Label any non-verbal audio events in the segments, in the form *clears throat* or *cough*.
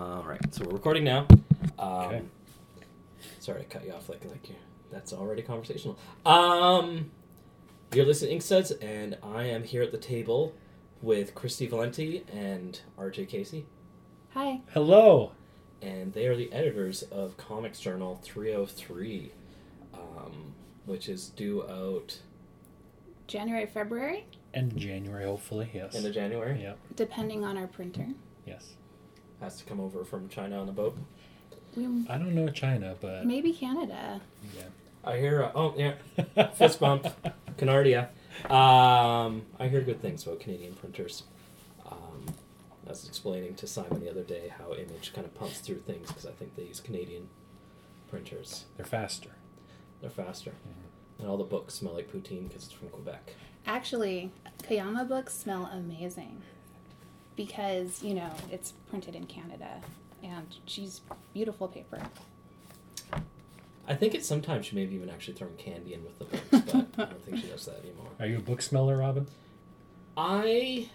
All right, so we're recording now. Um, Okay. Sorry, I cut you off like like you. That's already conversational. Um, you're listening to Inkstuds, and I am here at the table with Kristy Valenti and RJ Casey, Hi. Hello. and they are the editors of Comics Journal 303, um, which is due out January, February, And January, hopefully, yes. end of January. Yep. depending on our printer. Yes. Has to come over from China on a boat. I don't know China, but maybe Canada. Yeah. I hear. Uh, oh yeah, Fist bump. Canardia. Um, I hear good things about Canadian printers. Um, I was explaining to Simon the other day how Image kind of pumps through things because I think they use Canadian printers. They're faster. They're faster. And all the books smell like poutine because it's from Quebec. Actually, Koyama books smell amazing because, you know, it's printed in Canada and she's beautiful paper. I think it's sometimes she maybe even actually throwing candy in with the books, but I don't think she does that anymore. Are you a book smeller, Robin? I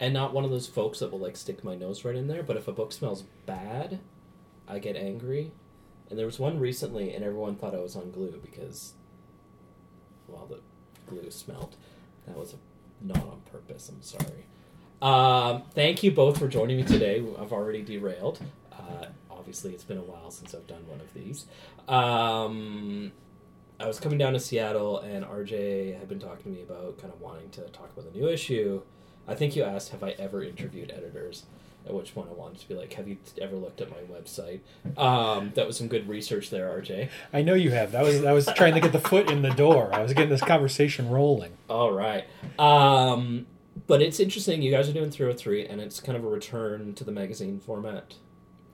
am not one of those folks that will like stick my nose right in there, but if a book smells bad, I get angry. And there was one recently, and everyone thought I was on glue because, well, the glue smelled. That was not on purpose. I'm sorry. Um, thank you both for joining me today. I've already derailed. Uh, obviously, it's been a while since I've done one of these. Um, I was coming down to Seattle, and RJ had been talking to me about kind of wanting to talk about the new issue. I think you asked, "Have I ever interviewed editors?" At which point I wanted to be like, "Have you ever looked at my website?" Um, that was some good research there, RJ. I know you have. That was I was trying to get the foot in the door. I was getting this conversation rolling. All right. Um, but it's interesting. You guys are doing 303, and it's kind of a return to the magazine format.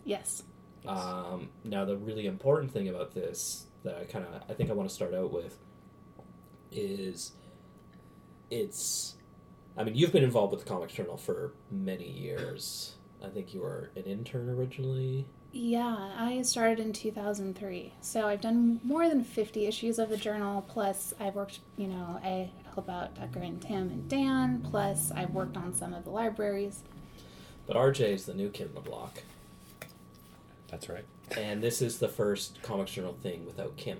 Yes. Um, now, the really important thing about this that I kind of I think I want to start out with is it's. I mean, you've been involved with the Comics Journal for many years. I think you were an intern originally. Yeah, I started in 2003. So I've done more than 50 issues of the journal. Plus, I've worked, you know, I help out Tucker and Tim and Dan. Plus, I've worked on some of the libraries. But RJ is the new kid on the block, That's right. and this is the first Comics Journal thing without Kim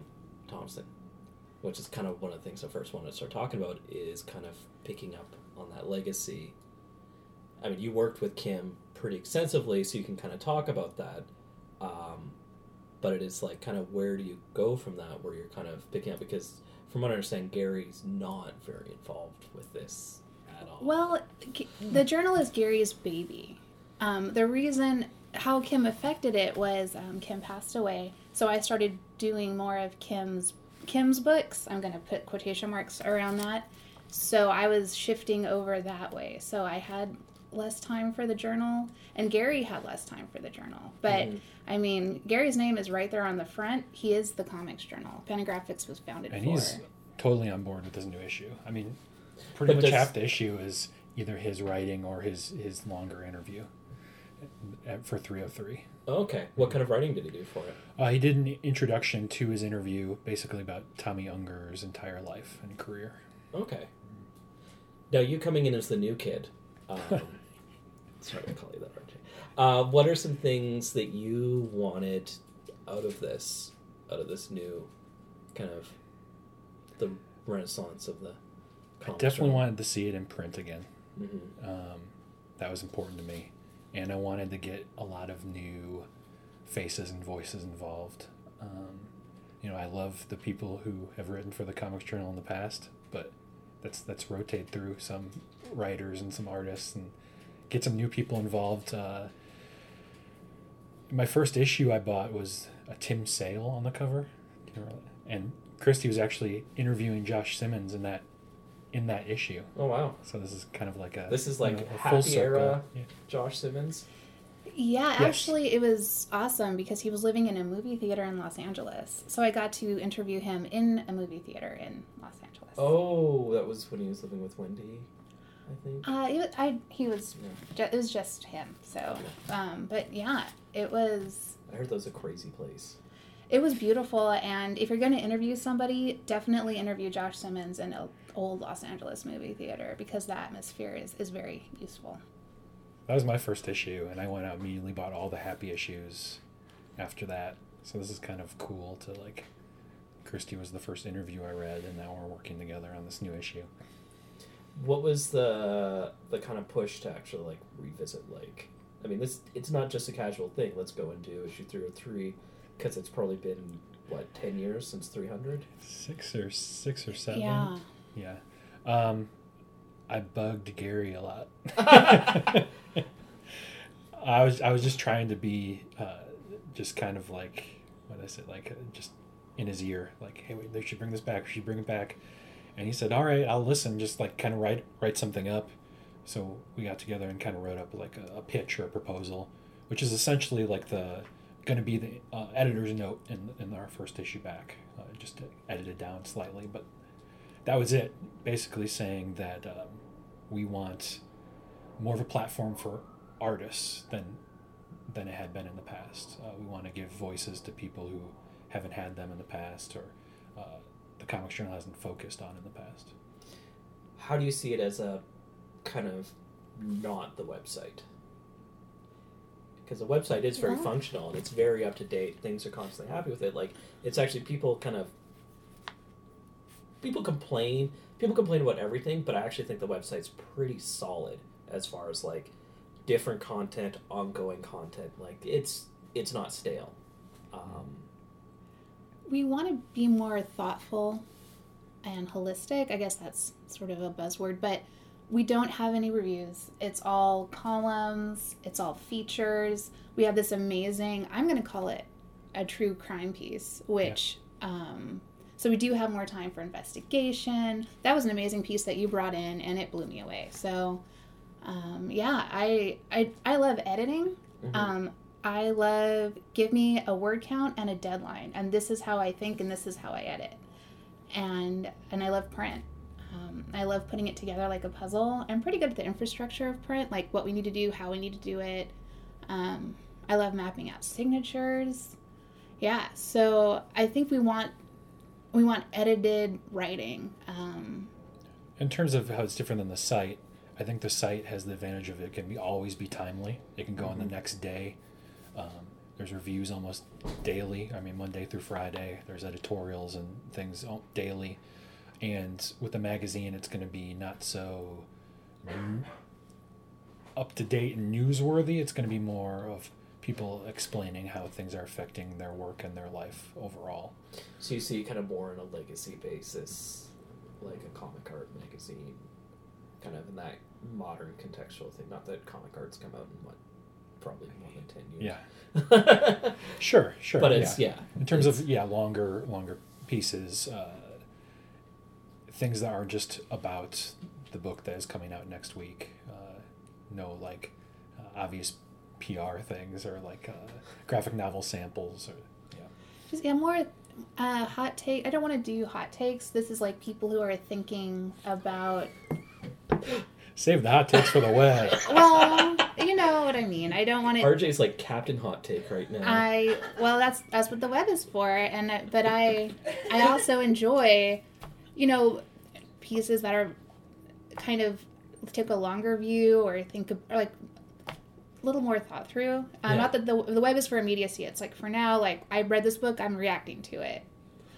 Thompson, which is kind of one of the things I first wanted to start talking about. Is kind of picking up on that legacy. I mean, you worked with Kim pretty extensively, so you can kind of talk about that. Um, but it is like kind of where do you go from that where you're kind of picking up because from what I understand, Gary's not very involved with this at all. Well, the journal is Gary's baby. Um, the reason how Kim affected it was um, Kim passed away, so I started doing more of Kim's Kim's books. I'm going to put quotation marks around that. So I was shifting over that way. So I had less time for the journal, and Gary had less time for the journal. But Mhm. I mean, Gary's name is right there on the front. He is the comics journal. Fantagraphics was founded and for. he's totally on board with this new issue. I mean, pretty But much half the issue is either his writing or his his longer interview for 303. okay, what kind of writing did he do for it? Uh, he did an introduction to his interview, basically about Tomi Ungerer's entire life and career. Okay. Now you coming in as the new kid. Um, *laughs* sorry to call you that, RJ. Uh, what are some things that you wanted out of this, out of this new kind of the renaissance of the? I definitely wanted to see it in print again. Mhm. Um, that was important to me, and I wanted to get a lot of new faces and voices involved. Um, you know, I love the people who have written for the Comics Journal in the past, but that's that's rotate through some writers and some artists and get some new people involved. Uh, my first issue I bought was a Tim Sale on the cover, Do you remember that? and Kristy was actually interviewing Josh Simmons in that in that issue. Oh wow, So this is kind of like a This is you like know, a happy era. Yeah. Josh Simmons. Yeah, Yes. actually, it was awesome because he was living in a movie theater in Los Angeles. So I got to interview him in a movie theater in Los Angeles. Oh, that was when he was living with Wendy, I think. Uh, it, wa- I he was Yeah. ju- it was just him. So, um, but yeah, it was I heard that was a crazy place. it was beautiful. And if you're going to interview somebody, definitely interview Josh Simmons in an old Los Angeles movie theater because the atmosphere is is very useful. That was my first issue, and I went out immediately bought all the happy issues after that. So this is kind of cool to like. Kristy was the first interview I read, and now we're working together on this new issue. What was the the kind of push to actually like revisit like I mean this it's not just a casual thing. Let's go and do issue three or three because it's probably been what ten years since three hundred. Six or six or seven. Yeah. Yeah. Um, I bugged Gary a lot. *laughs* *laughs* I was I was just trying to be uh, just kind of like what did I say like uh, just in his ear like hey wait, they should bring this back we should bring it back and he said all right I'll listen just like kind of write write something up. So we got together and kind of wrote up like a, a pitch or a proposal which is essentially like the going to be the uh, editor's note in in our first issue back. Uh, just to edit it down slightly but that was it. Basically saying that um, we want more of a platform for artists than than it had been in the past. Uh, we want to give voices to people who haven't had them in the past, or uh, the Comics Journal hasn't focused on in the past. How do you see it as a kind of not the website? Because the website is very Yeah. functional and it's very up to date. Things are constantly happy with it. Like it's actually people kind of people complain. People complain about everything, but I actually think the website's pretty solid as far as like different content, ongoing content. Like it's it's not stale. Um, we want to be more thoughtful and holistic. I guess that's sort of a buzzword, but we don't have any reviews. It's all columns, it's all features. We have this amazing, I'm going to call it a true crime piece, which, um, so we do have more time for investigation. That was an amazing piece that you brought in, and it blew me away. So, um, yeah, I, I I love editing. mhm. Um, I love give me a word count and a deadline, and this is how I think, and this is how I edit. And and I love print. Um, I love putting it together like a puzzle. I'm pretty good at the infrastructure of print, like what we need to do, how we need to do it. Um, I love mapping out signatures. Yeah, so I think we want we want edited writing. Um, In terms of how it's different than the site, I think the site has the advantage of it can be always be timely. It can go on the next day. Um, there's reviews almost daily. I mean, Monday through Friday. There's editorials and things daily. And with the magazine, it's going to be not so up to date and newsworthy. It's going to be more of people explaining how things are affecting their work and their life overall. So you see kind of more on a legacy basis, like a comic art magazine, kind of in that modern contextual thing. Not that comic arts come out in what, probably more than ten years. Yeah, *laughs* sure, sure. but it's yeah. in terms it's- of yeah longer longer pieces uh, things that are just about the book that is coming out next week uh, no like uh, obvious pr things or like uh, graphic novel samples or yeah Just, yeah, more uh, hot take. I don't want to do hot takes. This is like people who are thinking about. Save the hot takes for the web *laughs* Well, you know what I mean. I don't want to. RJ's like Captain Hot Take right now. I well, that's that's what the web is for, and but I I also enjoy, you know, pieces that are kind of take a longer view or think of, or like a little more thought through. Uh, Yeah. Not that the the web is for immediacy. It's like for now, like I read this book, I'm reacting to it.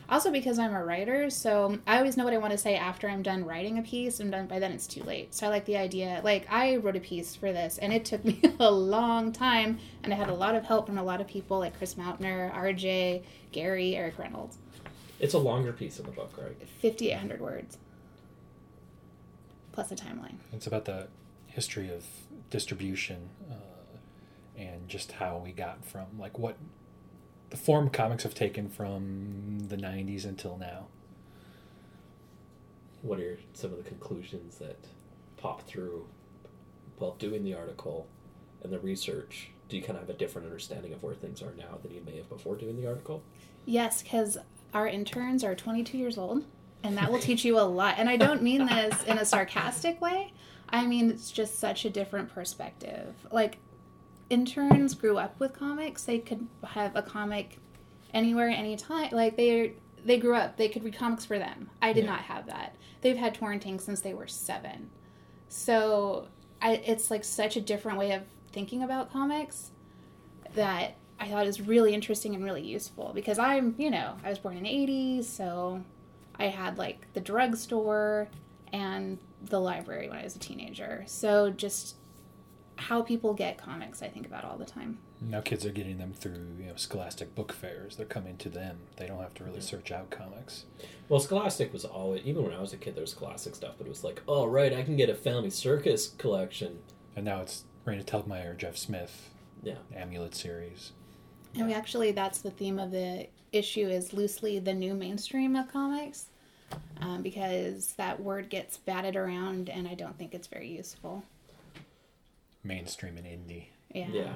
Also because I'm a writer, so I always know what I want to say after I'm done writing a piece, and done by then it's too late. So I like the idea. Like I wrote a piece for this, and it took me *laughs* a long time, and I had a lot of help from a lot of people like Chris Mautner, RJ, Gary, Eric Reynolds. it's a longer piece of the book, right? 5,800 words plus a timeline. it's about the history of distribution uh, and just how we got from like what the form comics have taken from the 90s until now What are some of the conclusions that pop through while doing the article and the research? Do you kind of have a different understanding of where things are now than you may have before doing the article? Yes, because our interns are 22 years old, and that will teach you a lot. And I don't mean this in a sarcastic way. I mean it's just such a different perspective. Like interns grew up with comics; they could have a comic anywhere, anytime. Like they they grew up; they could read comics for them. I did Yeah. not have that. They've had torrenting since they were seven, so I, it's like such a different way of thinking about comics that I thought is really interesting and really useful because I'm, you know, I was born in the 80s, so I had like the drugstore and the library when I was a teenager. So just how people get comics, I think about all the time. Now kids are getting them through you know scholastic book fairs. They're coming to them. They don't have to really search out comics. Well, Scholastic was always, even when I was a kid, there was Scholastic stuff, but it was like, oh, right, I can get a Family Circus collection. And now it's Raina Telgemeier, Jeff Smith, Yeah. Amulet series. And we actually, that's the theme of the issue is loosely the new mainstream of comics um, because that word gets batted around and I don't think it's very useful. Mainstream and indie. Yeah. Yeah.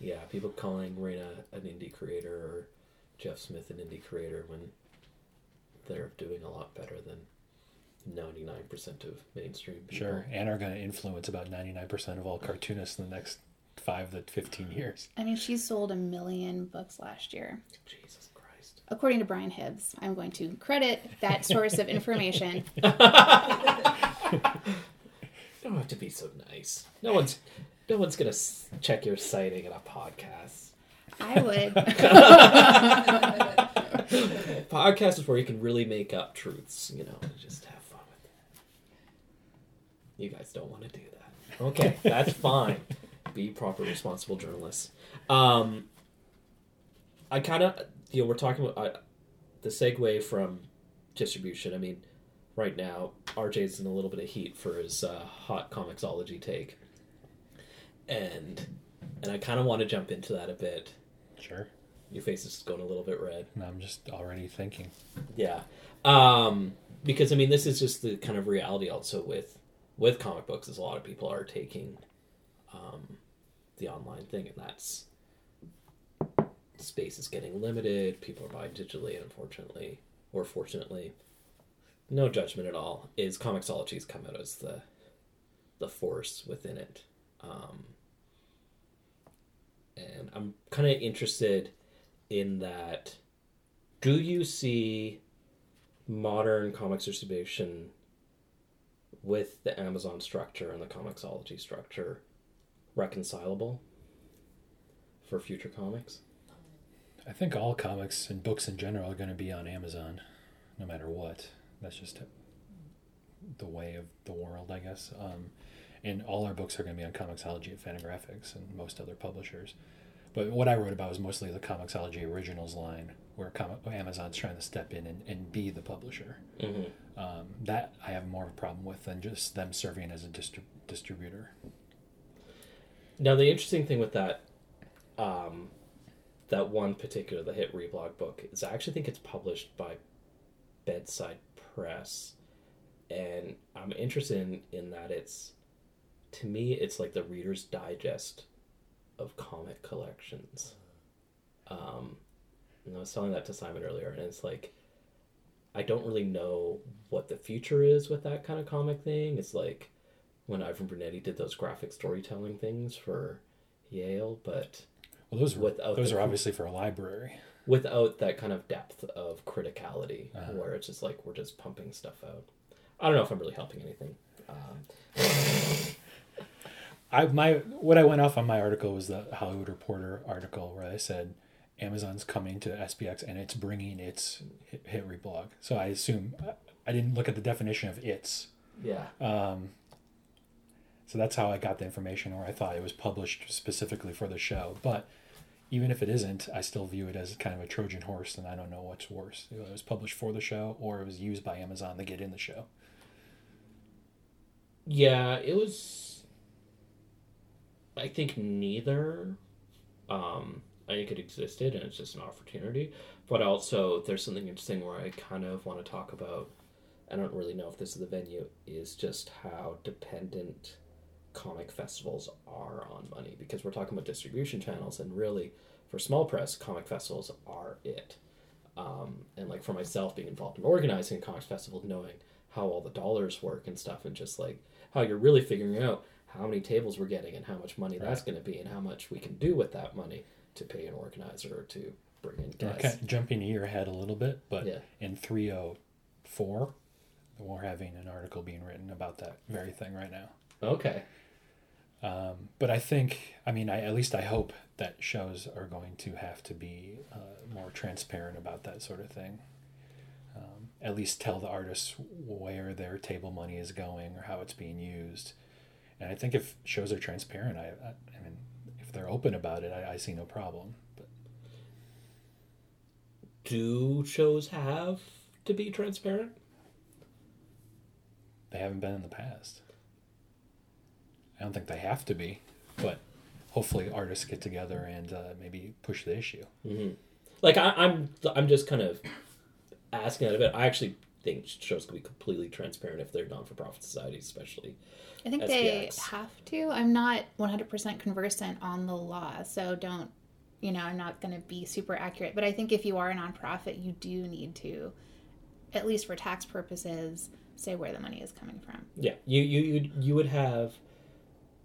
Yeah, people calling Raina an indie creator or Jeff Smith an indie creator when they're doing a lot better than 99% of mainstream people. Sure. And are going to influence about 99% of all cartoonists in the next five to 15 years. I mean, she sold a million books last year. Jesus Christ. According to Brian Hibbs, I'm going to credit that source of *laughs* information. *laughs* don't have to be so nice. No one's no one's going to check your citing in a podcast. I would. *laughs* podcast is where you can really make up truths, you know, just have fun with it. You guys don't want to do that. Okay, *laughs* that's fine. Be proper, responsible journalists. Um, I kind of, you know, we're talking about uh, the segue from distribution. I mean, right now, RJ's in a little bit of heat for his uh, hot Comixology take, and and I kind of want to jump into that a bit. Sure. Your face is going a little bit red. I'm just already thinking. Yeah. Um, because I mean, this is just the kind of reality also with with comic books, is a lot of people are taking um, the online thing, and that's space is getting limited. People are buying digitally, unfortunately, or fortunately, no judgment at all. Is Comixology's come out as the the force within it, um, and I'm kind of interested in that. Do you see modern comics distribution with the Amazon structure and the Comixology structure reconcilable for future comics? I think all comics and books in general are going to be on Amazon, no matter what. That's just the way of the world, I guess. Um, and all our books are going to be on Comixology at Fantagraphics and most other publishers. But what I wrote about was mostly the Comixology Originals line, where Com- Amazon's trying to step in and, and be the publisher. hmm Um, that I have more of a problem with than just them serving as a distri- distributor. Now the interesting thing with that, um, that one particular the hit reblog book is I actually think it's published by Bedside Press, and I'm interested in, in that it's, to me, it's like the Reader's Digest of comic collections. Um, and I was telling that to Simon earlier, and it's like, I don't really know what the future is with that kind of comic thing. It's like when Ivan Brunetti did those graphic storytelling things for Yale, but Well, those were, those are obviously for a library. Without that kind of depth of criticality, Uh-huh. where it's just like we're just pumping stuff out. I don't know if I'm really helping anything. Um, *laughs* I my what I went off on my article was the Hollywood Reporter article where I said Amazon's coming to SPX and it's bringing its hit, hit reblog. So I assume I didn't look at the definition of its. yeah, Um, so that's how I got the information, or I thought it was published specifically for the show. But even if it isn't, I still view it as kind of a Trojan horse, and I don't know what's worse. It was published for the show, or it was used by Amazon to get in the show. yeah, it was. I think neither. Um, I think it existed, and it's just an opportunity. But also, there's something interesting where I kind of want to talk about. I don't really know if this is the venue. Is just how dependent comic festivals are on money because we're talking about distribution channels, and really, for small press, comic festivals are it. Um, and like for myself, being involved in organizing a comic festival, knowing how all the dollars work and stuff, and just like how you're really figuring out how many tables we're getting and how much money that's going to be and how much we can do with that money to pay an organizer or to bring in guests. kind of jumping a year ahead a little bit, but Yeah. in 304, we're having an article being written about that very thing right now. Okay. Um, but I think, I mean, I, at least I hope that shows are going to have to be uh, more transparent about that sort of thing. Um, at least tell the artists where their table money is going or how it's being used. And I think if shows are transparent, I, I, I mean, if they're open about it, I, I see no problem. But Do shows have to be transparent? they haven't been in the past. I don't think they have to be, but hopefully artists get together and uh, maybe push the issue. Like I, I'm, I'm just kind of asking that a bit. I actually think shows can be completely transparent if they're non-for-profit societies, especially. I think they have to. I'm not 100% conversant on the law, so don't, you know, I'm not going to be super accurate. But I think if you are a nonprofit, you do need to, at least for tax purposes, say where the money is coming from. Yeah, you you you you would have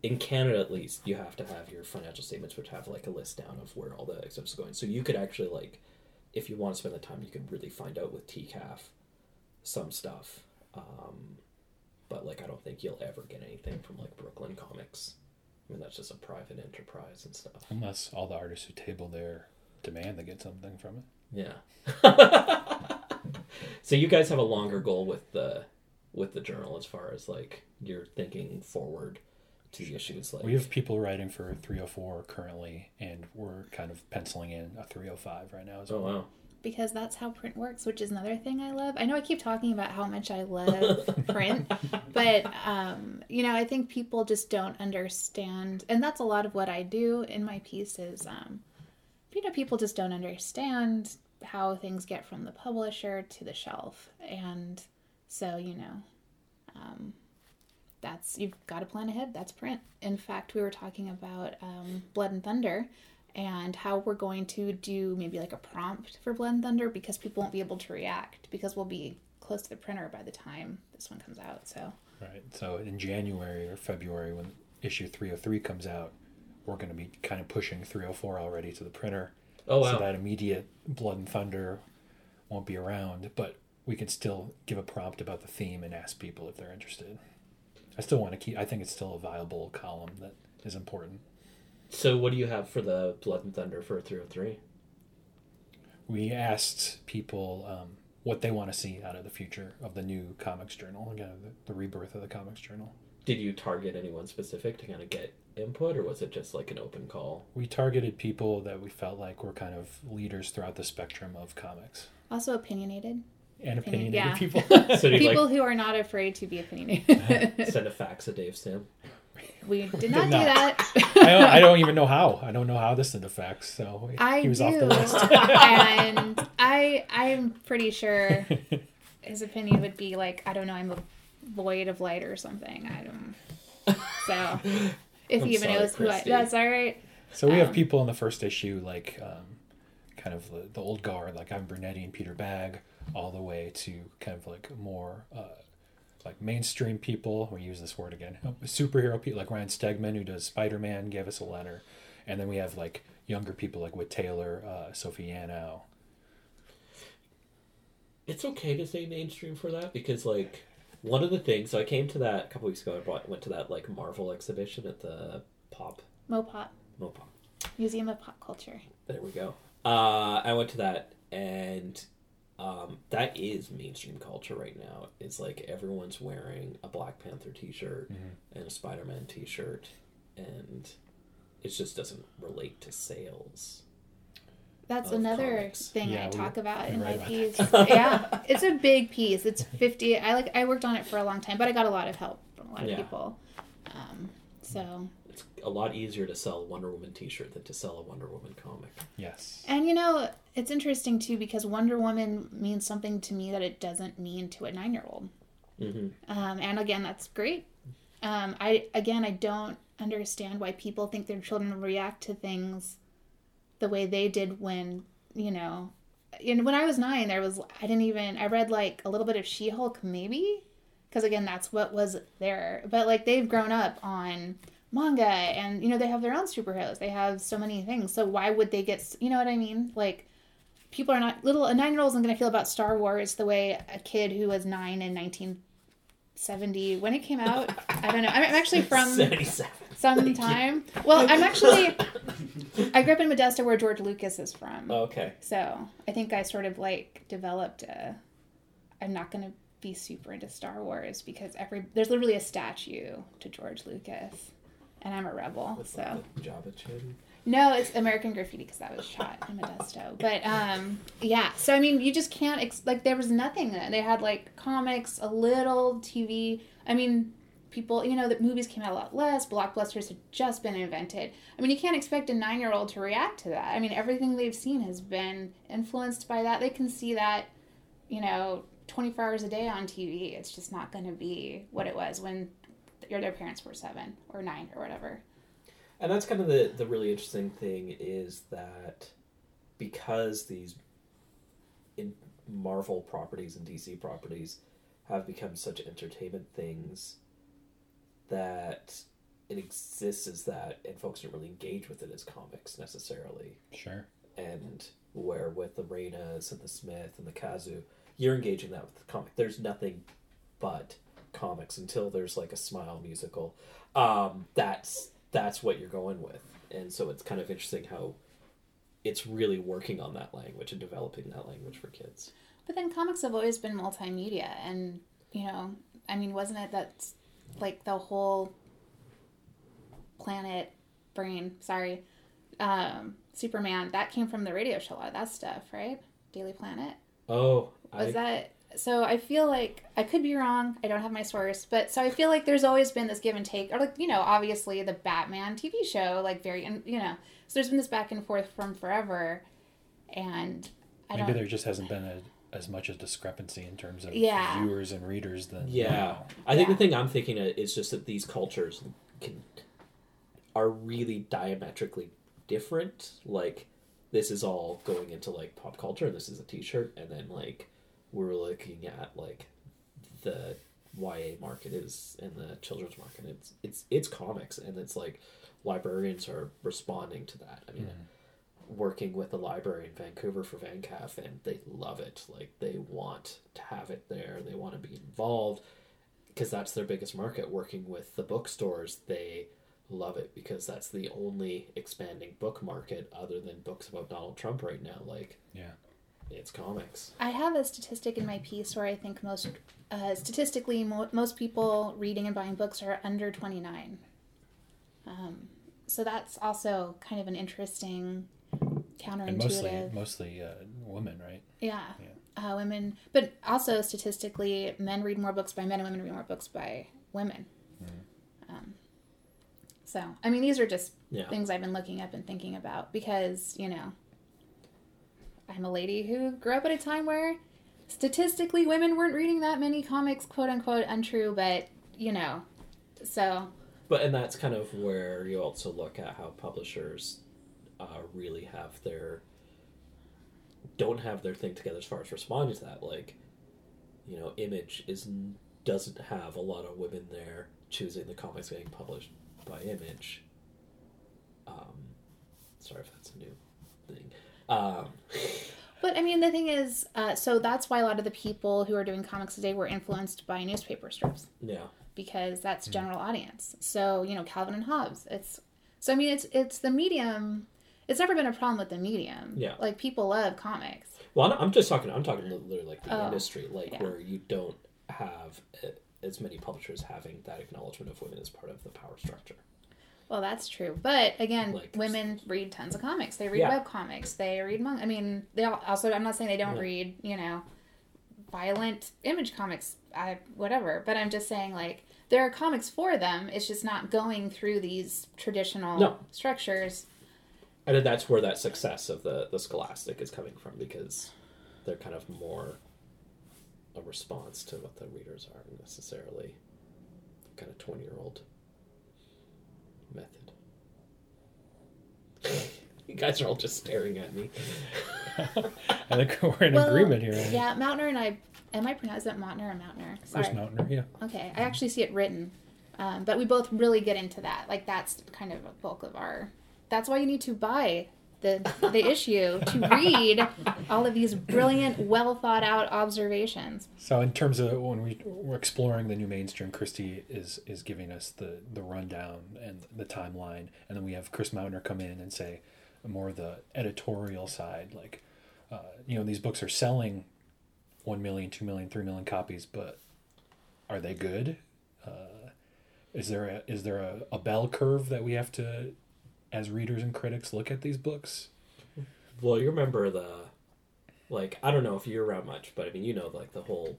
in Canada at least you have to have your financial statements which have like a list down of where all the expenses are going. So you could actually like if you want to spend the time you could really find out with TCAF some stuff. Um, but like I don't think you'll ever get anything from like Brooklyn Comics. I mean that's just a private enterprise and stuff. Unless all the artists who table there demand they get something from it. Yeah. *laughs* so you guys have a longer goal with the with the journal as far as like you're thinking forward to the issues like We have people writing for 304 currently, and we're kind of penciling in a 305 right now as Oh wow. Because that's how print works, which is another thing I love. I know I keep talking about how much I love *laughs* print, but um, you know, I think people just don't understand, and that's a lot of what I do in my pieces. Um, you know, people just don't understand how things get from the publisher to the shelf, and so you know, um, that's you've got to plan ahead. That's print. In fact, we were talking about um, Blood and Thunder and how we're going to do maybe like a prompt for Blood and Thunder because people won't be able to react because we'll be close to the printer by the time this one comes out. So Right. So in January or February, when issue 303 comes out, we're going to be kind of pushing 304 already to the printer. Oh wow. So that immediate Blood and Thunder won't be around, but we can still give a prompt about the theme and ask people if they're interested. I still want to keep, I think it's still a viable column that is important. So what do you have for the Blood and Thunder for 303? We asked people um, what they want to see out of the future of the new comics journal, again, the, the rebirth of the comics journal. Did you target anyone specific to kind of get input, or was it just like an open call? We targeted people that we felt like were kind of leaders throughout the spectrum of comics Also opinionated. And Opinion- opinionated yeah. people. *laughs* So People like who are not afraid to be opinionated. *laughs* send a fax to Dave Sim? we did not do not. that. I don't, I don't even know how. I don't know how this a facts. So I he was do. off the list. *laughs* and I I'm pretty sure his opinion would be like, I don't know, I'm a void of light or something. I don't so if he even sorry, knows who I that's all right. So we have Um, people in the first issue like um, kind of the, the old guard, like Ivan Brunetti and Peter Bagge, all the way to kind of like more uh, like mainstream people. We use this word again. Superhero people like Ryan Stegman, who does Spider Man, gave us a letter, and then we have like younger people like Whit Taylor, uh, Sophie Yanow. It's okay to say mainstream for that because like one of the things. So I came to that a couple weeks ago. I brought, went to that like Marvel exhibition at the Pop Mopop. Mopop. Museum of Pop Culture. There we go. Uh, I went to that, and um, that is mainstream culture right now. It's like everyone's wearing a Black Panther T-shirt and a Spider-Man T-shirt, and it just doesn't relate to sales. That's another comics. thing Yeah, I talk about we in my about piece. *laughs* yeah, *laughs* it's a big piece. It's fifty. I like. I worked on it for a long time, but I got a lot of help from a lot of Yeah. people. Um, so, It's a lot easier to sell a Wonder Woman T-shirt than to sell a Wonder Woman comic. Yes. and you know, it's interesting too because Wonder Woman means something to me that it doesn't mean to a nine-year-old. Mm-hmm. Um, and again, that's great. Um, I again, I don't understand why people think their children react to things the way they did when you know. And when I was nine, there was I didn't even I read like a little bit of She Hulk maybe, because again that's what was there. But like they've grown up on manga and you know they have their own superheroes. They have so many things. So why would they get you know what I mean? Like people are not little a nine year old isn't going to feel about Star Wars the way a kid who was nine in 1970 when it came out. I don't know. I'm actually from *laughs* some time. Well, I'm actually *laughs* I grew up in Modesto where George Lucas is from. Okay. So I think I sort of like developed a. I'm not going to be super into Star Wars because every there's literally a statue to George Lucas, and I'm a rebel. With So like, the Jabba chin. no, it's American Graffiti because that was shot in Modesto. But um, yeah. So I mean, you just can't ex- like there was nothing. They had like comics, a little TV. I mean, people. You know, the movies came out a lot less. Blockbusters had just been invented. I mean, you can't expect a nine-year-old to react to that. I mean, everything they've seen has been influenced by that. They can see that, you know, 24 hours a day on TV. It's just not going to be what it was when your their parents were seven or nine or whatever. And that's kind of the the really interesting thing is that because these in Marvel properties and DC properties have become such entertainment things that it exists as that and folks don't really engage with it as comics necessarily. Sure. And where with the Rainas and the Smith and the Kazu, you're engaging that with the comic. There's nothing but comics until there's like a smile musical. Um, that's that's what you're going with, and so it's kind of interesting how it's really working on that language and developing that language for kids. But then comics have always been multimedia, and you know, I mean, wasn't it that like the whole planet brain? Sorry, um, Superman that came from the radio show. A lot of that stuff, right? Daily Planet Oh, was I, that. So I feel like I could be wrong. I don't have my source, but so I feel like there's always been this give and take, or like you know, obviously the Batman TV show, like very, and you know, so there's been this back and forth from forever, and I Maybe don't. there just hasn't been a, as much a discrepancy in terms of Yeah. viewers and readers than Yeah, now. I think Yeah. the thing I'm thinking of is just that these cultures can are really diametrically different. Like this is all going into like pop culture, and this is a T-shirt, and then like we're looking at like the YA market is and the children's market. It's it's it's comics, and it's like librarians are responding to that. I mean. Mm-hmm. Working with the library in Vancouver for VanCaf, and they love it. Like they want to have it there. They want to be involved because that's their biggest market. Working with the bookstores, they love it because that's the only expanding book market other than books about Donald Trump right now. Like Yeah. It's comics. I have a statistic in my piece where I think most, uh, statistically, mo- most people reading and buying books are under 29. Um, so that's also kind of an interesting counterintuitive. and mostly mostly uh, women, right? Yeah. Yeah. Uh, women, but also statistically, men read more books by men and women read more books by women. Um, so, I mean, these are just Yeah. things I've been looking up and thinking about because, you know, I'm a lady who grew up at a time where statistically women weren't reading that many comics, quote unquote, untrue, but, you know, so, But and that's kind of where you also look at how publishers uh, really have their don't have their thing together as far as responding to that. Like, you know, Image is doesn't have a lot of women there choosing the comics getting published by Image. Um, sorry if that's new. Um, But I mean, the thing is, uh, so that's why a lot of the people who are doing comics today were influenced by newspaper strips yeah, because that's general audience. So you know, Calvin and Hobbes. It's so I mean, it's it's the medium. It's never been a problem with the medium. Yeah. like people love comics. Well, I'm I'm just talking. I'm talking literally like the Oh, industry, like yeah. where you don't have uh, as many publishers having that acknowledgement of women as part of the power structure. Well, that's true. But again, Like- women read tons of comics. They read Yeah. web comics. They read manga. I mean, they also. I'm not saying they don't Yeah. read. You know, violent image comics. I whatever. But I'm just saying like there are comics for them. It's just not going through these traditional No. structures. And that's where that success of the the Scholastic is coming from because they're kind of more a response to what the readers are necessarily kind of twenty year old method. you guys are all just staring at me. *laughs* I think we're in Well, agreement here. Yeah, Mautner and I. Am I pronouncing it Montner or Mountner? Chris Sorry. Mountainer, yeah. Okay, I actually see it written, um, but we both really get into that. Like that's kind of a bulk of our. That's why you need to buy the the issue to *laughs* read all of these brilliant, well thought out observations. So in terms of when we, we're exploring the new mainstream, Kristy is is giving us the the rundown and the timeline, and then we have Chris Mautner come in and say more of the editorial side, like uh, you know these books are selling 1 million, 2 million, 3 million copies, but are they good? Uh, is there a is there a, a bell curve that we have to as readers and critics look at these books? Well, you remember the, like, I don't know if you're around much, but I mean, you know, like the whole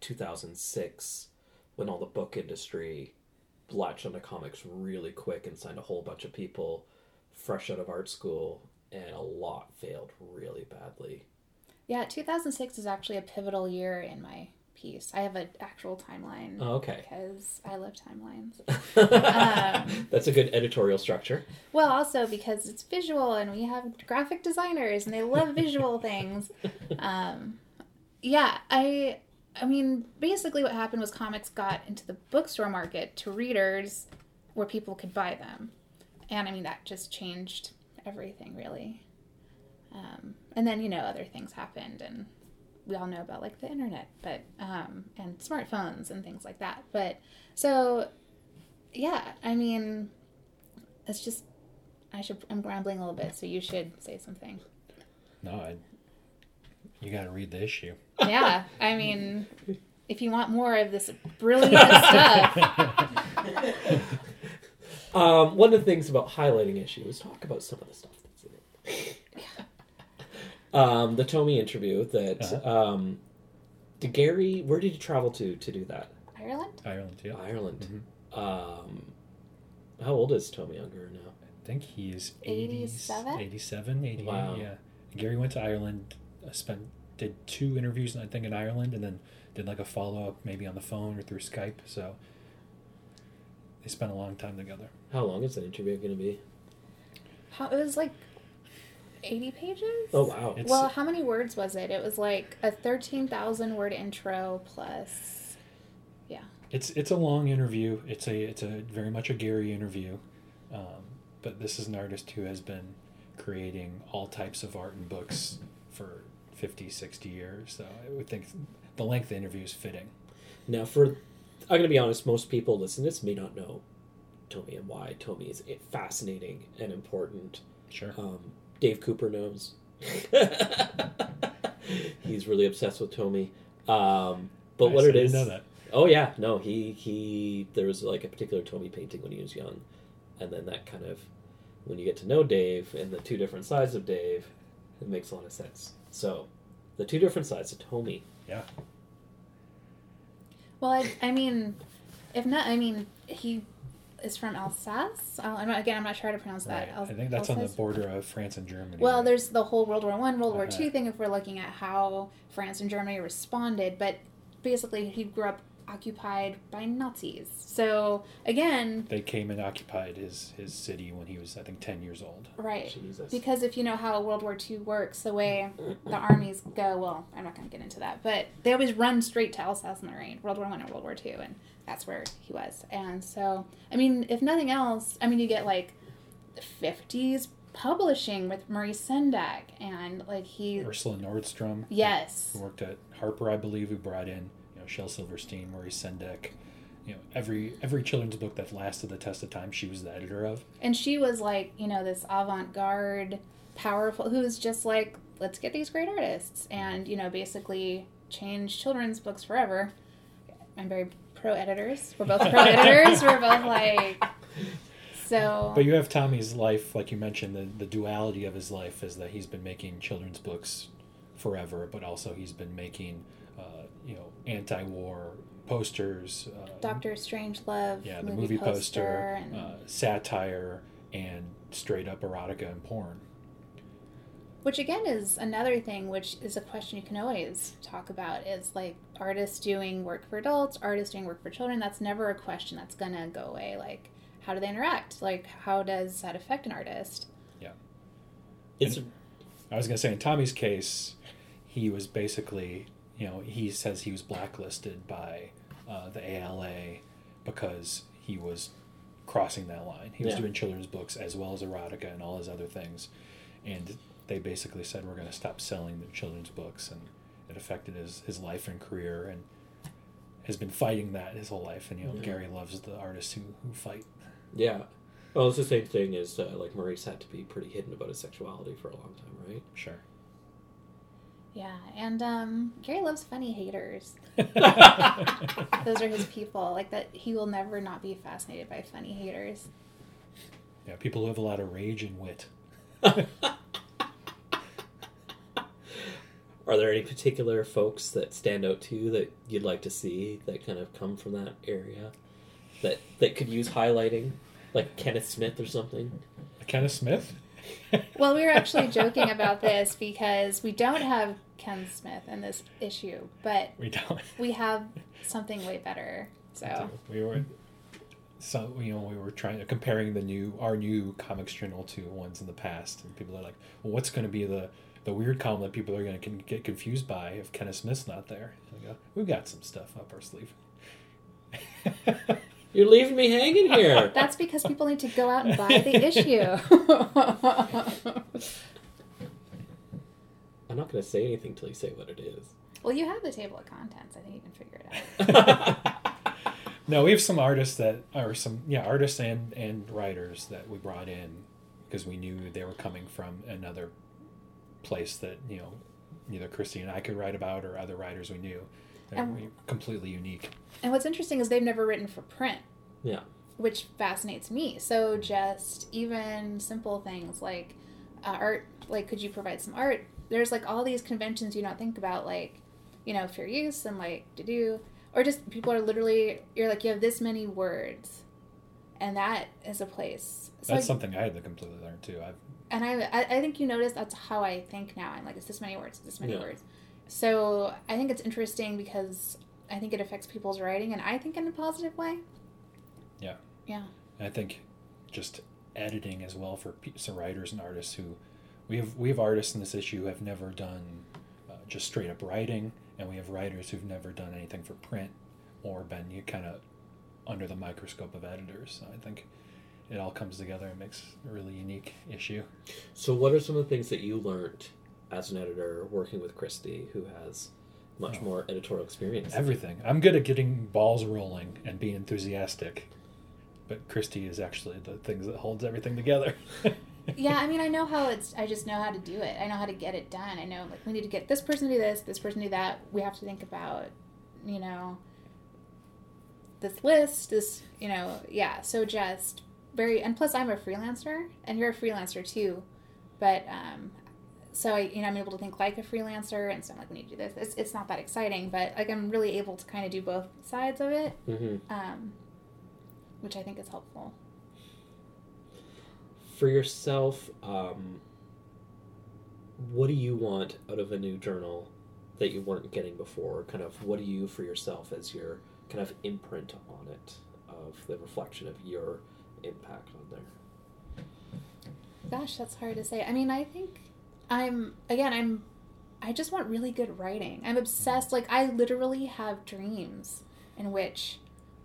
2006 when all the book industry latched onto comics really quick and signed a whole bunch of people fresh out of art school, and a lot failed really badly. Yeah, 2006 is actually a pivotal year in my piece. I have an actual timeline Oh, okay. because I love timelines. *laughs* That's a good editorial structure. Well, also because it's visual and we have graphic designers and they love visual things. *laughs* Um, yeah, I I mean, basically what happened was comics got into the bookstore market to readers where people could buy them. And I mean that just changed everything really. Um, and then, you know, other things happened and we all know about like the internet, but um, and smartphones and things like that. But so yeah, I mean it's just I should. I'm rambling a little bit, so you should say something. No, I, you got to read the issue. Yeah, I *laughs* mean, if you want more of this brilliant *laughs* stuff, Um, one of the things about highlighting issue is talk about some of the stuff that's in it. Um, the Tomi interview that Uh-huh. um, did Gary? Where did you travel to to do that? Ireland. Ireland, yeah. Ireland. Mhm. Um, how old is Tomi Ungerer now? I think he's 80s 87? 87, 88, Wow. yeah. Gary went to Ireland, uh, spent did two interviews, I think, in Ireland, and then did like a follow up, maybe on the phone or through Skype. So they spent a long time together. How long is that interview going to be? How it was like eighty pages. Oh wow! It's- Well, how many words was it? It was like a thirteen thousand word intro plus. Yeah. It's it's a long interview. It's a it's a very much a Gary interview, um, but this is an artist who has been creating all types of art and books for 50, 60 years. So I would think the length of the interview is fitting. Now, for I'm going to be honest, most people listening to this may not know Tomi and why Tomi is fascinating and important. Sure. Um, Dave Cooper knows. *laughs* He's really obsessed with Tomi. Um, but I what it didn't is, know that. oh yeah, no, he he. There was like a particular Tomi painting when he was young and then that kind of when you get to know Dave and the two different sides of Dave, it makes a lot of sense. So, the two different sides of Tomi. Yeah. Well, I, I mean, if not, I mean, he is from Alsace. Uh, I'm not, again, I'm not sure how to pronounce that. Right. Al- I think that's on the border of France and Germany. Well, right? there's the whole World War One, World War Uh-huh. Two thing. If we're looking at how France and Germany responded, but basically, he grew up occupied by Nazis. So again, they came and occupied his his city when he was I think 10 years old. right. Jesus. Because if you know how World War II works, the way the armies go, well, I'm not going to get into that, but they always run straight to Alsace and Lorraine, World War One and World War Two, and that's where he was. And so, I mean, if nothing else, I mean, you get like 50s publishing with Maurice Sendak, and like he, Ursula Nordstrom. yes, Who worked at Harper, I believe, who brought in you know Shel Silverstein, Maurice Sendak. You know every every children's book that lasted the test of time, she was the editor of. and she was like, you know, this avant-garde, powerful, who was just like, let's get these great artists, and you know, basically change children's books forever. I'm very pro editors. We're both pro editors. We're both like, so. But you have Tomi's life, like you mentioned, the, the duality of his life is that he's been making children's books forever, but also he's been making, uh, you know, anti-war posters. Uh, Doctor Strangelove, yeah, the movie, poster, and uh, satire, and straight up erotica and porn. Which again is another thing, which is a question you can always talk about. Is like artists doing work for adults, artists doing work for children. That's never a question that's gonna go away. Like, how do they interact? Like, how does that affect an artist? Yeah it's I was going to say, in Tomi's case, he was basically, you know, he says he was blacklisted by uh, the ALA because he was crossing that line. He was Yeah. doing children's books as well as erotica and all his other things. And they basically said, we're going to stop selling the children's books. And it affected his, his life and career and has been fighting that his whole life. And, you know, Yeah. Gary loves the artists who, who fight. yeah. Well, it's the same thing as uh, like Maurice had to be pretty hidden about his sexuality for a long time, right? Sure. Yeah, and um, Gary loves funny haters. *laughs* Those are his people. Like that, he will never not be fascinated by funny haters. Yeah, people who have a lot of rage and wit. *laughs* Are there any particular folks that stand out to you that you'd like to see that kind of come from that area that that could use highlighting, like Kenneth Smith or something? Kenneth Smith? *laughs* Well, we were actually joking about this because we don't have Ken Smith in this issue, but We don't. we have something way better. So we were so you know we were trying to comparing the new our new comics journal to ones in the past and people are like well what's going to be the the weird column that people are going to get confused by if Kenneth Smith's not there and go we've got some stuff up our sleeve *laughs* You're leaving me hanging here. *laughs* that's because people need to go out and buy the *laughs* issue. I'm not going to say anything till you say what it is. well, you have the table of contents. I think you can figure it out. no we have some artists that are some yeah artists and and writers that we brought in because we knew they were coming from another place that you know either Kristy and I could write about or other writers we knew they're And- completely unique And what's interesting is they've never written for print. Yeah. Which fascinates me. So just even simple things like uh, art, like could you provide some art? There's like all these conventions you don't think about, like, you know, fair use and like to do, or just people are literally, you're like, you have this many words. And that is a place. So that's I- something I had to completely learn too I've and I, I think you notice that's how I think now. I'm like, it's this many words, it's this many Yeah. words. So I think it's interesting because I think it affects people's writing, and I think in a positive way. Yeah. Yeah. I think just editing as well for some writers and artists who we have we have artists in this issue who have never done uh, just straight up writing, and we have writers who've never done anything for print or been you kind of under the microscope of editors. So I think it all comes together and makes a really unique issue. So, what are some of the things that you learned as an editor working with Kristy, who has much Oh. more editorial experience? Everything. I'm good at getting balls rolling and being enthusiastic, but Kristy is actually the things that holds everything together. *laughs* Yeah, I mean, I know how it's. I just know how to do it. I know how to get it done. I know like we need to get this person to do this, this person to do that. We have to think about, you know, this list. This, you know, yeah. So just very and plus I'm a freelancer and you're a freelancer too, but um, so I you know I'm able to think like a freelancer and so I'm like need to do this. It's it's not that exciting, but like I'm really able to kind of do both sides of it, hmm um, which I think is helpful. For yourself, um, what do you want out of a new journal that you weren't getting before? Kind of what do you for yourself as your kind of imprint on it of the reflection of your impact on there? Gosh, that's hard to say. I mean, I think I'm again. I'm. I just want really good writing. I'm obsessed. Like I literally have dreams in which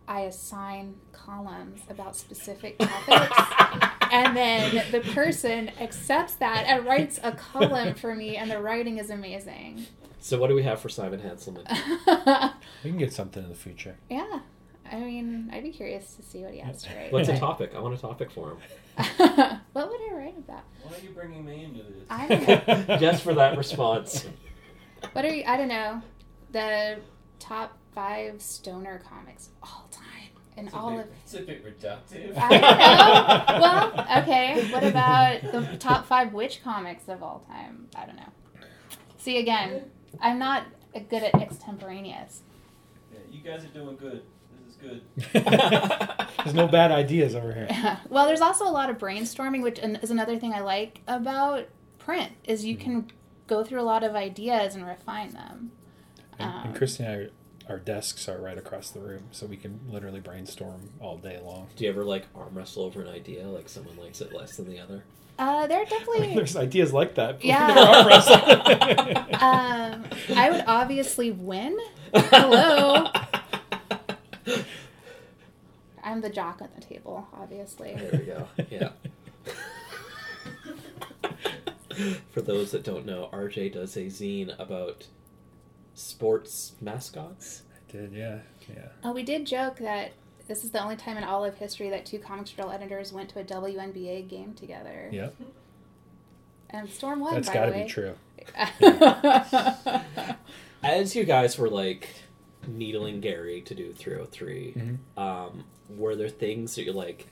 I assign columns about specific topics, *laughs* and then the person accepts that and writes a column for me, and the writing is amazing. So what do we have for Simon Hanselmann? *laughs* We can get something in the future. yeah, I mean, I'd be curious to see what he has to write. What's a topic? I want a topic for him. *laughs* what would I write about? Why are you bringing me into this? I *laughs* don't know. Just for that response. What are you? I don't know. The top five stoner comics of all time, and It's all bit, of. it's a bit reductive. I don't know. *laughs* well, okay. What about the top five witch comics of all time? I don't know. See again, I'm not good at extemporaneous. Yeah, you guys are doing good. This is good. *laughs* There's no bad ideas over here. *laughs* well, there's also a lot of brainstorming, which is another thing I like about print is you can go through a lot of ideas and refine them. And, Um, and Kristy and I, our desks are right across the room, so we can literally brainstorm all day long. Do you ever like arm wrestle over an idea? Like someone likes it less than the other? Uh, there are *laughs* I mean, definitely. there's ideas like that. Yeah. we're arm wrestling. Um, I would obviously win. Hello. I'm the jock at the table, obviously. There we go. Yeah. *laughs* For those that don't know, RJ does a zine about sports mascots. I Did yeah, yeah. Oh, we did joke that this is the only time in all of history that two comics drill editors went to a WNBA game together. Yep, And Storm won, that's by got to be true. *laughs* As you guys were like needling Gary to do 303, Mhm. um, were there things that you're like,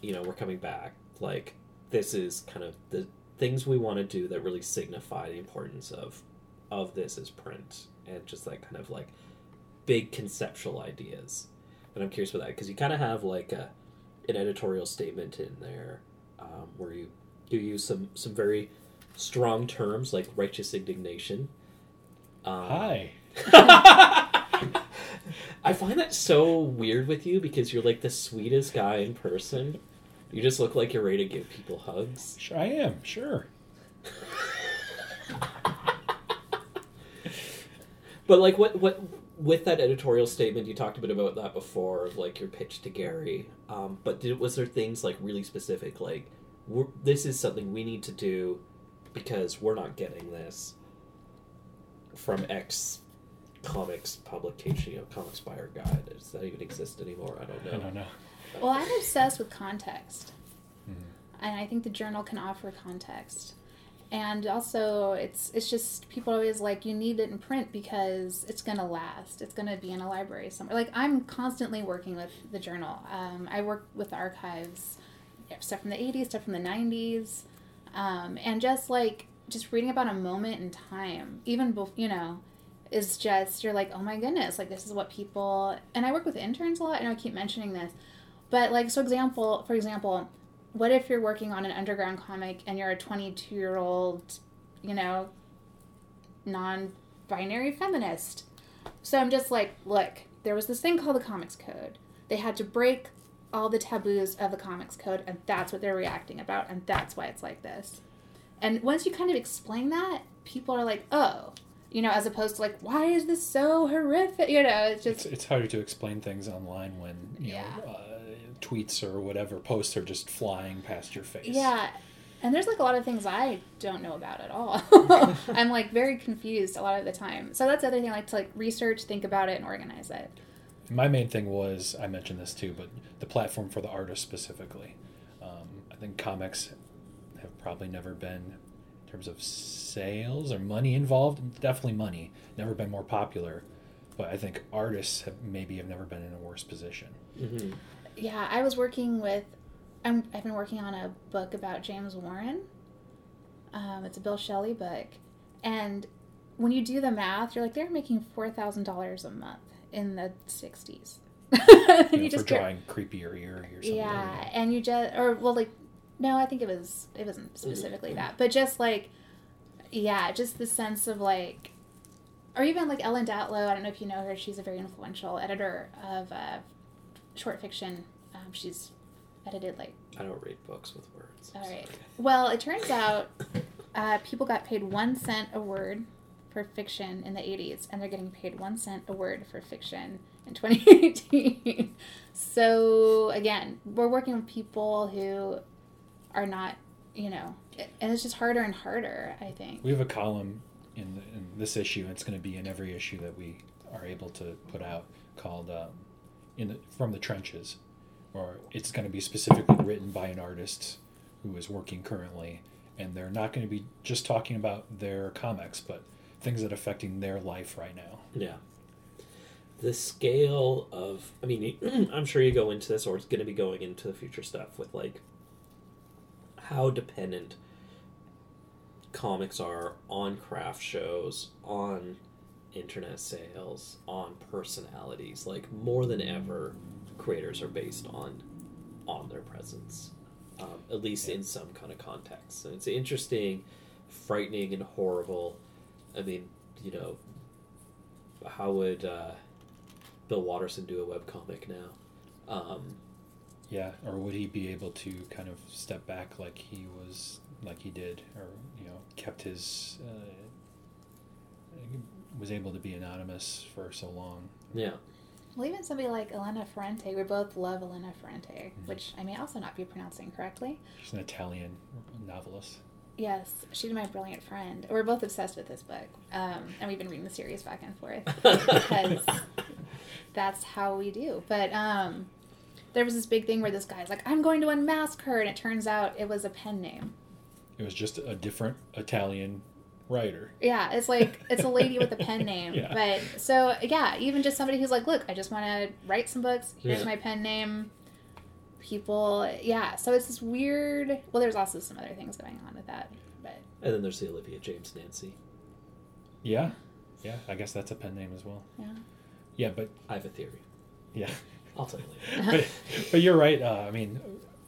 you know, we're coming back? Like, this is kind of the things we want to do that really signify the importance of of this as print and just like kind of like big conceptual ideas. And I'm curious with that because you kind of have like a an editorial statement in there um, where you you use some some very strong terms like righteous indignation. Um, Hi. *laughs* *laughs* I find that so weird with you because you're like the sweetest guy in person. You just look like you're ready to give people hugs. Sure, I am. Sure. But like what what with that editorial statement you talked a bit about that before of like your pitch to Gary. Um, but did, was there things like really specific like we're, this is something we need to do because we're not getting this from X comics publication, you know, Comics Buyer Guide. Does that even exist anymore? I don't know. I don't know. well, I'm obsessed with context. Mhm. And I think the journal can offer context. And also, it's it's just people always like you need it in print because it's gonna last. It's gonna be in a library somewhere. Like I'm constantly working with the journal. Um, I work with archives, stuff from the '80s, stuff from the '90s, um, and just like just reading about a moment in time, even bef- you know, is just you're like, oh my goodness, like this is what people. And I work with interns a lot, and I keep mentioning this, but like so example for example what if you're working on an underground comic and you're a 22 year old you know non-binary feminist so i'm just like look there was this thing called the comics code they had to break all the taboos of the comics code and that's what they're reacting about and that's why it's like this and once you kind of explain that people are like oh you know as opposed to like why is this so horrific you know it's It's just it's harder to explain things online when you Yeah. know uh, tweets or whatever posts are just flying past your face. Yeah. And there's like a lot of things I don't know about at all. *laughs* *laughs* I'm like very confused a lot of the time. So that's the other thing I like to like research, think about it, and organize it. My main thing was I mentioned this too, but the platform for the artist specifically. Um, I think comics have probably never been, terms of sales or money involved, definitely money, never been more popular. But I think artists have maybe have never been in a worse position. hmm Yeah, I was working with I'm, I've been working on a book about James Warren. Um, it's a Bill Schelly book, and when you do the math, you're like they're making four thousand dollars a month in the '60s. *laughs* You know, you for just get- drawing creepier eerie or something. yeah, and you just or well, like no, I think it was it wasn't specifically that, but just like yeah, just the sense of like, or even like Ellen Datlow. I don't know if you know her. She's a very influential editor of uh, short fiction. Um, she's edited like I don't read books with words. all right. Well, it turns out uh, people got paid one cent a word for fiction in the 80s, and they're getting paid one cent a word for fiction in 2018. *laughs* so, again, we're working with people who are not, you know, and it's just harder and harder, I think. We have a column in, the, in this issue, and it's going to be in every issue that we are able to put out called um, in the, "From the Trenches," or it's going to be specifically written by an artist who is working currently, and they're not going to be just talking about their comics, but things that are affecting their life right now. Yeah. The scale of, I mean, *clears throat* I'm sure you go into this, or it's going to be going into the future stuff with like how dependent comics are on craft shows, on internet sales, on personalities. Like more than ever, creators are based on on their presence, um, at least in some kind of context. And it's interesting, frightening, and horrible. I mean, you know, how would uh, Bill Watterson do a webcomic now? Um, Yeah, or would he be able to kind of step back like he was, like he did, or you know, kept his, uh, was able to be anonymous for so long? yeah. Well, even somebody like Elena Ferrante, we both love Elena Ferrante, which I may also not be pronouncing correctly. She's an Italian novelist. Yes, she's my brilliant friend. We're both obsessed with this book, um, and we've been reading the series back and forth *laughs* because that's how we do. But um, there was this big thing where this guy's like, "I'm going to unmask her," and it turns out it was a pen name. It was just a different Italian writer. Yeah, it's like it's a lady with a pen *laughs* name. Yeah. But so yeah, even just somebody who's like, "Look, I just want to write some books. Here's Yeah. my pen name." People, yeah. So it's this weird. Well, there's also some other things going on with that, but And then there's the Olivia Jaimes Nancy. Yeah, yeah. I guess that's a pen name as well. yeah. Yeah, but I have a theory. yeah, I'll tell you later. *laughs* but, but you're right. Uh, I mean,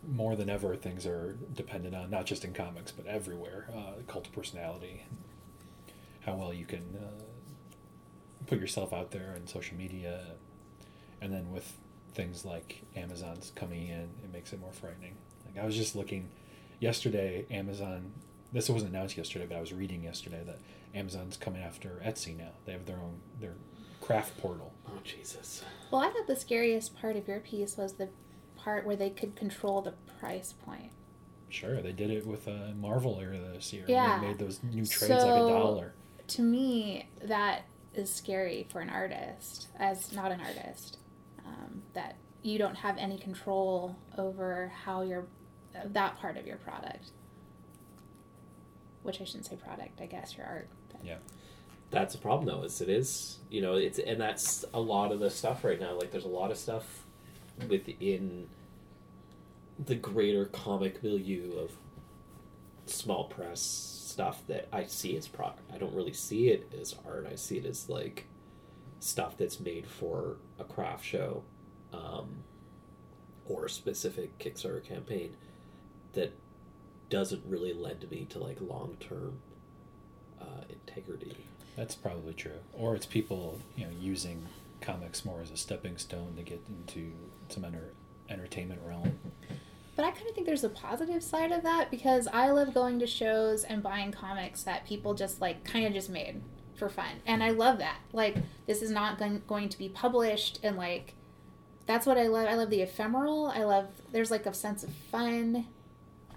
more than ever, things are dependent on not just in comics but everywhere. Uh, cult of personality, how well you can uh, put yourself out there in social media, and then with things like Amazon's coming in, it makes it more frightening. Like I was just looking yesterday, Amazon. This wasn't announced yesterday, but I was reading yesterday that Amazon's coming after Etsy now. They have their own their craft portal. Oh Jesus. Well, I thought the scariest part of your piece was the part where they could control the price point. Sure, they did it with uh, Marvel earlier this year. Yeah. They made those new trades like a dollar. To me, that is scary for an artist, as not an artist, um, that you don't have any control over how your that part of your product. Which I shouldn't say product, I guess your art. Yeah. That's a problem though, is it is you know, it's and that's a lot of the stuff right now. Like there's a lot of stuff within the greater comic milieu of small press stuff that I see as product. I don't really see it as art. I see it as like stuff that's made for a craft show, um, or a specific Kickstarter campaign that doesn't really lend me to like long term uh, integrity. That's probably true. Or it's people, you know, using comics more as a stepping stone to get into some enter- entertainment realm. But I kind of think there's a positive side of that because I love going to shows and buying comics that people just like kind of just made for fun. And I love that. Like, this is not going, going to be published and like, that's what I love. I love the ephemeral. I love, there's like a sense of fun.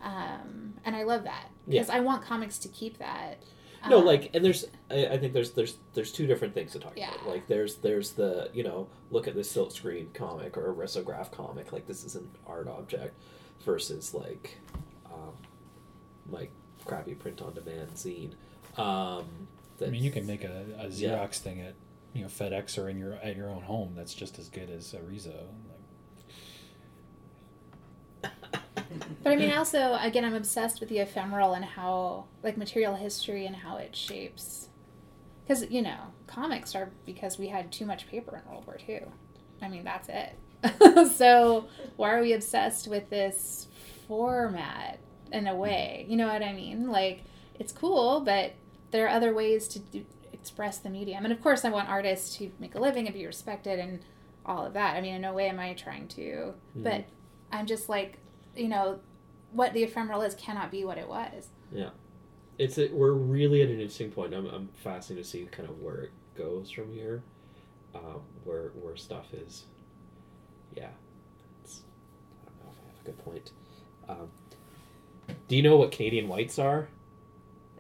Um, and I love that because Yeah. I want comics to keep that. No, Um, like, and there's, I, I think there's, there's, there's two different things to talk Yeah. about. Like, there's, there's the, you know, look at this silk screen comic or a risograph comic. Like, this is an art object, versus like, um, like crappy print on demand zine. Um, I mean, you can make a, a Xerox Yeah. thing at, you know, FedEx or in your at your own home. That's just as good as a Riso. Like, But I mean, also, again, I'm obsessed with the ephemeral and how, like, material history and how it shapes. Because, you know, comics are because we had too much paper in World War II. I mean, that's it. *laughs* so, why are we obsessed with this format in a way? You know what I mean? Like, it's cool, but there are other ways to do, express the medium. And of course, I want artists to make a living and be respected and all of that. I mean, in no way am I trying to, hmm. but I'm just like, you know, what the ephemeral is cannot be what it was. Yeah. It's a, we're really at an interesting point. I'm, I'm fascinated to see kind of where it goes from here, um, where where stuff is. Yeah, it's, I don't know if I have a good point. Um, do you know what Canadian whites are?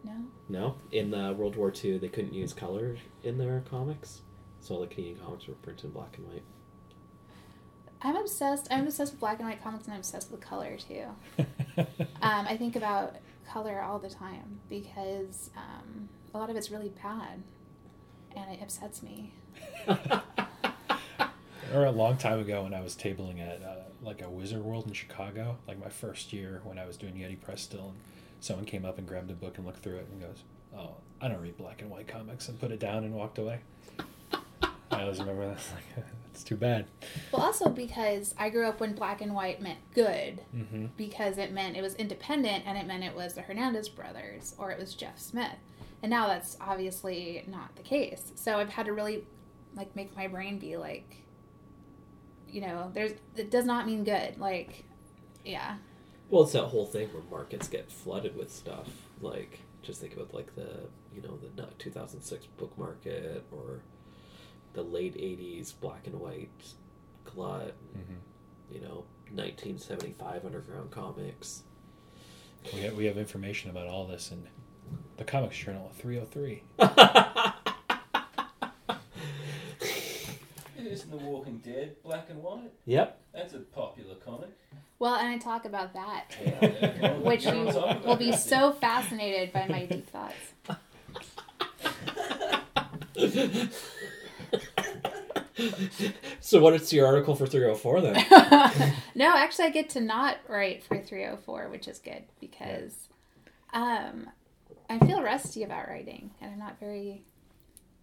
No. No, in the World War II, they couldn't use color in their comics, so all the Canadian comics were printed in black and white. I'm obsessed. I'm obsessed with black and white comics, and I'm obsessed with color too. *laughs* Um, I think about color all the time because um, a lot of it's really bad, and it upsets me. *laughs* or a long time ago when I was tabling at uh, like a Wizard World in Chicago, like my first year when I was doing Yeti Press still, and someone came up and grabbed a book and looked through it and goes, "Oh, I don't read black and white comics," and put it down and walked away. I always remember that. Like, *laughs* that's too bad. Well, also because I grew up when black and white meant good, Mm-hmm. because it meant it was independent and it meant it was the Hernandez brothers or it was Jeff Smith. And now that's obviously not the case. So I've had to really like make my brain be like you know, there's it does not mean good. Like yeah. Well, it's that whole thing where markets get flooded with stuff. Like, just think about like the you know the 2006 book market or the late 80s black and white glut. Mm-hmm. You know, 1975 underground comics. We have, we have information about all this in the Comics Journal 303. Isn't The Walking Dead black and white? yep. That's a popular comic. Well, and I talk about that too. *laughs* Yeah, *laughs* Which you on, talk about will be so fascinated by my deep thoughts. *laughs* *laughs* so, what is your article for 304 then? *laughs* no, actually, I get to not write for 304, which is good because um, I feel rusty about writing and I'm not very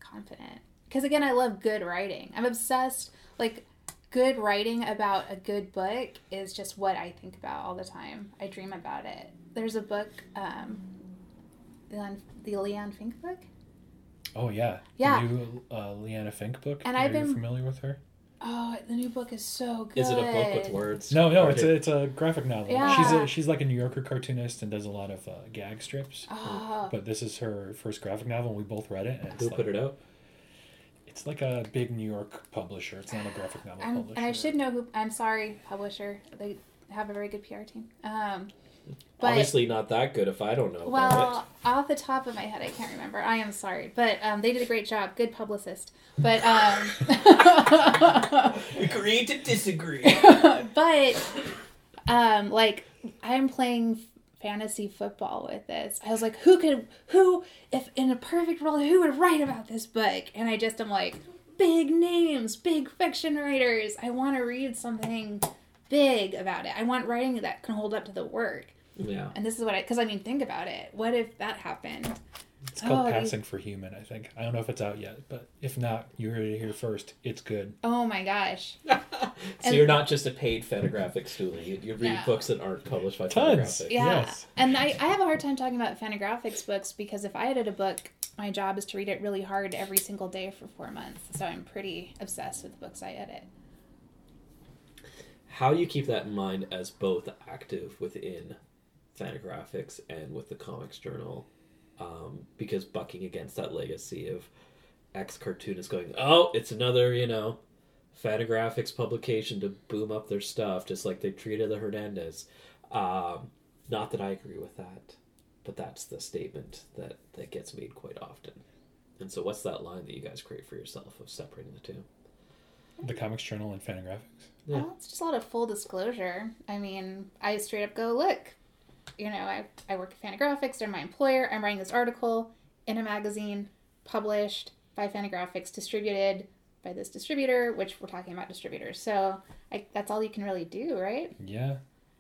confident. Because again, I love good writing. I'm obsessed. Like, good writing about a good book is just what I think about all the time. I dream about it. There's a book, um, the, Liana Finck book. Oh yeah, Yeah. The new uh, Liana Finck book. And Are I've you been- familiar with her? Oh, the new book is so good. Is it a book with words? No, no, it's a, it's a graphic novel. Yeah. She's a, she's like a New Yorker cartoonist and does a lot of uh, gag strips. Oh, But this is her first graphic novel, and we both read it. And it's Who like, put it out? It's like a big New York publisher. It's not a graphic novel I'm, publisher. and I should know who. I'm sorry, publisher. They have a very good PR team. Um, but Obviously, not that good if I don't know about well, off the top of my head, I can't remember. I am sorry, but um, they did a great job. Good publicist. But um, it. *laughs* Agree to disagree. *laughs* but um, like I'm playing fantasy football with this. I was like, who could who if in a perfect world who would write about this book? And I just am like, big names, big fiction writers. I want to read something big about it. I want writing that can hold up to the work. Yeah. And this is what I because I mean, think about it. What if that happened? It's called Oh, they- Passing for Human, I think. I don't know if it's out yet, but if not, you heard it here first. It's good. Oh my gosh. *laughs* So And- you're not just a paid Fantagraphics student. You, you read Yeah. books that aren't published by Tons. Fantagraphics. Yeah. Yes. And I, I have a hard time talking about Fantagraphics books because if I edit a book, my job is to read it really hard every single day for four months. So I'm pretty obsessed with the books I edit. How do you keep that in mind as both active within Fantagraphics and with the Comics Journal? Um, because bucking against that legacy of ex cartoonists going, oh, it's another, you know, Fantagraphics publication to boom up their stuff, just like they treated the Hernandez. Um, not that I agree with that, but that's the statement that, that gets made quite often. And so, what's that line that you guys create for yourself of separating the two? The Comics Journal and Fantagraphics. Yeah. Well, it's just a lot of full disclosure. I mean, I straight up go, look, you know, I, I work at Fantagraphics, they're my employer. I'm writing this article in a magazine published by Fantagraphics, distributed by this distributor, which we're talking about distributors. So I, that's all you can really do, right? Yeah.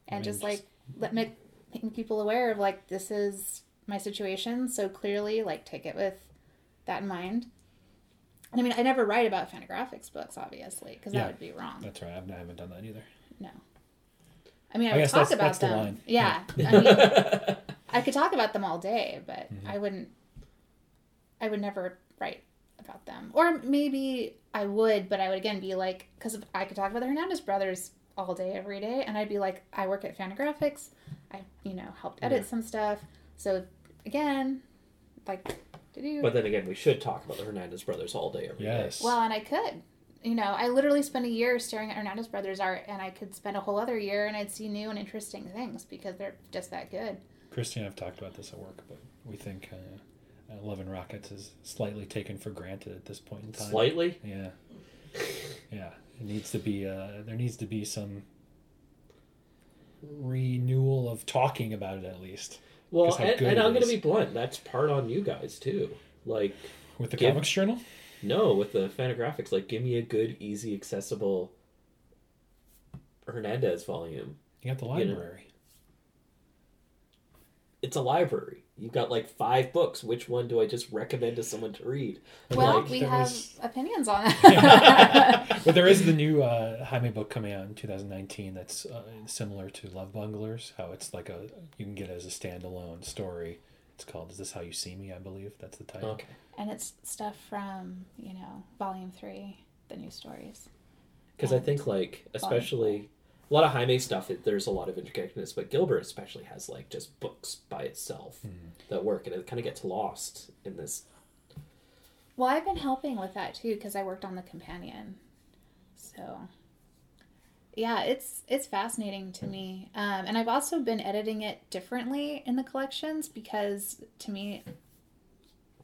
And mean, just just- like let make making people aware of like this is my situation. So clearly, like take it with that in mind. And I mean, I never write about Fantagraphics books, obviously, because Yeah. that would be wrong. That's right. I've, I haven't done that either. No. I mean, I, I would talk that's- about that's the them. line. Yeah. I mean, *laughs* I could talk about them all day, but Mm-hmm. I wouldn't. I would never write about them, or maybe I would, but I would again be like, because I could talk about the Hernandez brothers all day, every day, and I'd be like, I work at Fantagraphics, I you know helped edit Yeah. some stuff, so again, like, to do But then again, we should talk about the Hernandez brothers all day every day. Yes. well, and I could. You know, I literally spent a year staring at Hernandez Brothers art, and I could spend a whole other year and I'd see new and interesting things because they're just that good. Kristy and I've talked about this at work, but we think uh, uh, Love and Rockets is slightly taken for granted at this point in time. Slightly. Yeah. Yeah. It needs to be, uh, there needs to be some renewal of talking about it at least. Well, 'Cause how and, and I'm going to be blunt. That's part on you guys too. Like, With the Give- Comics Journal? No, with the Fantagraphics, like, give me a good, easy, accessible Hernandez volume. You got the You know. library. It's a library. You've got like five books. Which one do I just recommend to someone to read? Well, Like, we have is- opinions on *laughs* it. but there is the new uh, Jaime book coming out in 2019 that's uh, similar to Love Bunglers. How it's like a you can get it as a standalone story. It's called "Is This How You See Me?" I believe that's the title. Okay. And it's stuff from, you know, volume three, the new stories. Because I think like especially a lot of Jaime stuff. It, there's a lot of interconnectedness, but Gilbert especially has like just books by itself that work, and it kind of gets lost in this. Well, I've been helping with that too because I worked on the companion. So, yeah, it's it's fascinating to me, um, and I've also been editing it differently in the collections because to me,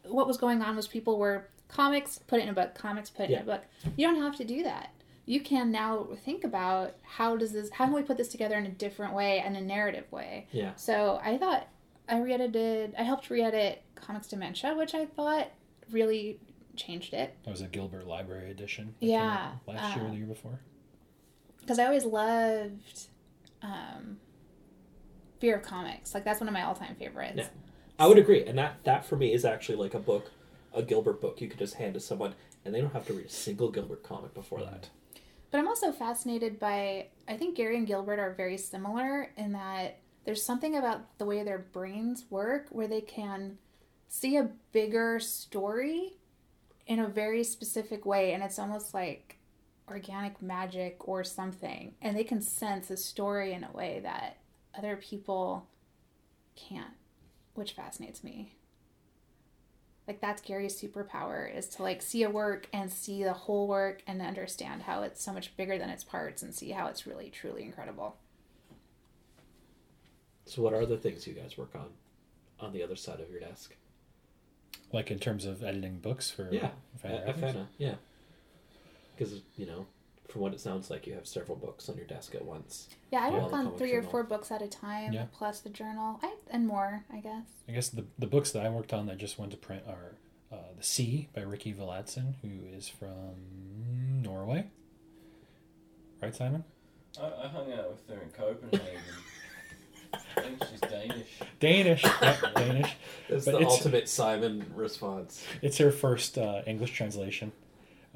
what was going on was people were comics put it in a book, comics put it Yeah. in a book. You don't have to do that. You can now think about how does this, how can we put this together in a different way and a narrative way. Yeah. So I thought I re-edited, I helped re-edit Comics Dementia, which I thought really changed it That was a Gilbert Library edition. Yeah, out Last year or uh, the year before. because I always loved um, Fear of Comics. Like that's one of my all-time favorites. Yeah. I would agree, and that that for me is actually like a book, a Gilbert book you could just hand to someone, and they don't have to read a single Gilbert comic before mm. that. But I'm also fascinated by I think Gary and Gilbert are very similar in that there's something about the way their brains work where they can see a bigger story in a very specific way and it's almost like organic magic or something and they can sense a story in a way that other people can't which fascinates me like that's gary's superpower is to like see a work and see the whole work and understand how it's so much bigger than its parts and see how it's really truly incredible So, what are the things you guys work on on the other side of your desk? Like in terms of editing books for Yeah, Fantagraphics? Afena, yeah. Because you know, from what it sounds like, you have several books on your desk at once. yeah i Yeah. work on comic three or four books at a time Yeah. plus the journal I, and more i guess I guess the the books that I worked on that just went to print are uh, The Sea by Rikke Villadsen, who is from Norway. Right, Simon? I, I hung out with her in Copenhagen. *laughs* I think she's Danish. Danish. *laughs* Yep, Danish. That's But the it's- ultimate Simon response. It's her first uh, English translation.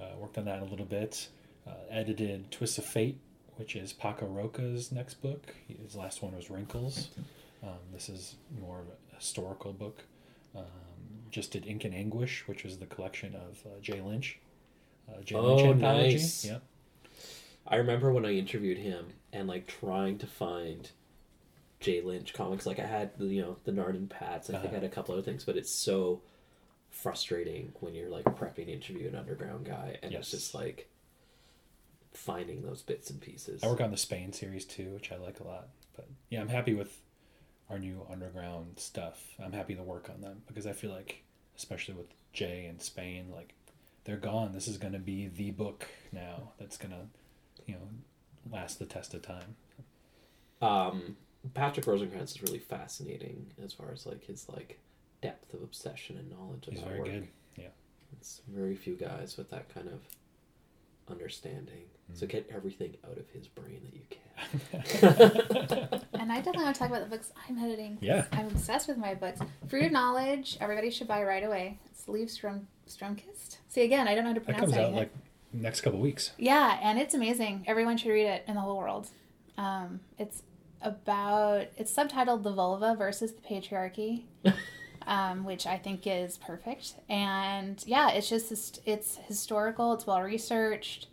Uh, worked on that a little bit. Uh, edited Twists of Fate, which is Paco Roca's next book. His last one was Wrinkles. Um, this is more of a historical book. Um, just did Ink and Anguish, which was the collection of uh, Jay Lynch. Uh, Jay Oh, Lynch anthology. nice. Yep. I remember when I interviewed him and like trying to find Jay Lynch comics. Like I had the you know the Nard n' Pats. I think I Uh-huh. had a couple other things, but it's so frustrating when you're like prepping to interview an underground guy and it's just like finding those bits and pieces. I work on the Spain series too, which I like a lot. But yeah, I'm happy with our new underground stuff. I'm happy to work on them because I feel like, especially with Jay and Spain, like they're gone. This is going to be the book now that's going to, you know, last the test of time. Um, Patrick Rosenkranz is really fascinating as far as like his like depth of obsession and knowledge of He's very work. good. Yeah. It's very few guys with that kind of understanding. Mm. So get everything out of his brain that you can. *laughs* And I definitely want to talk about the books I'm editing. Yeah. I'm obsessed with my books. Fruit of Knowledge, everybody should buy right away. It's Liv Strom Strömquist. See again, I don't know how to that pronounce comes out like next couple weeks. Yeah, and it's amazing. Everyone should read it in the whole world. Um, it's about it's subtitled "The Vulva versus the Patriarchy," *laughs* um, which I think is perfect. And yeah, it's just it's historical. It's well researched.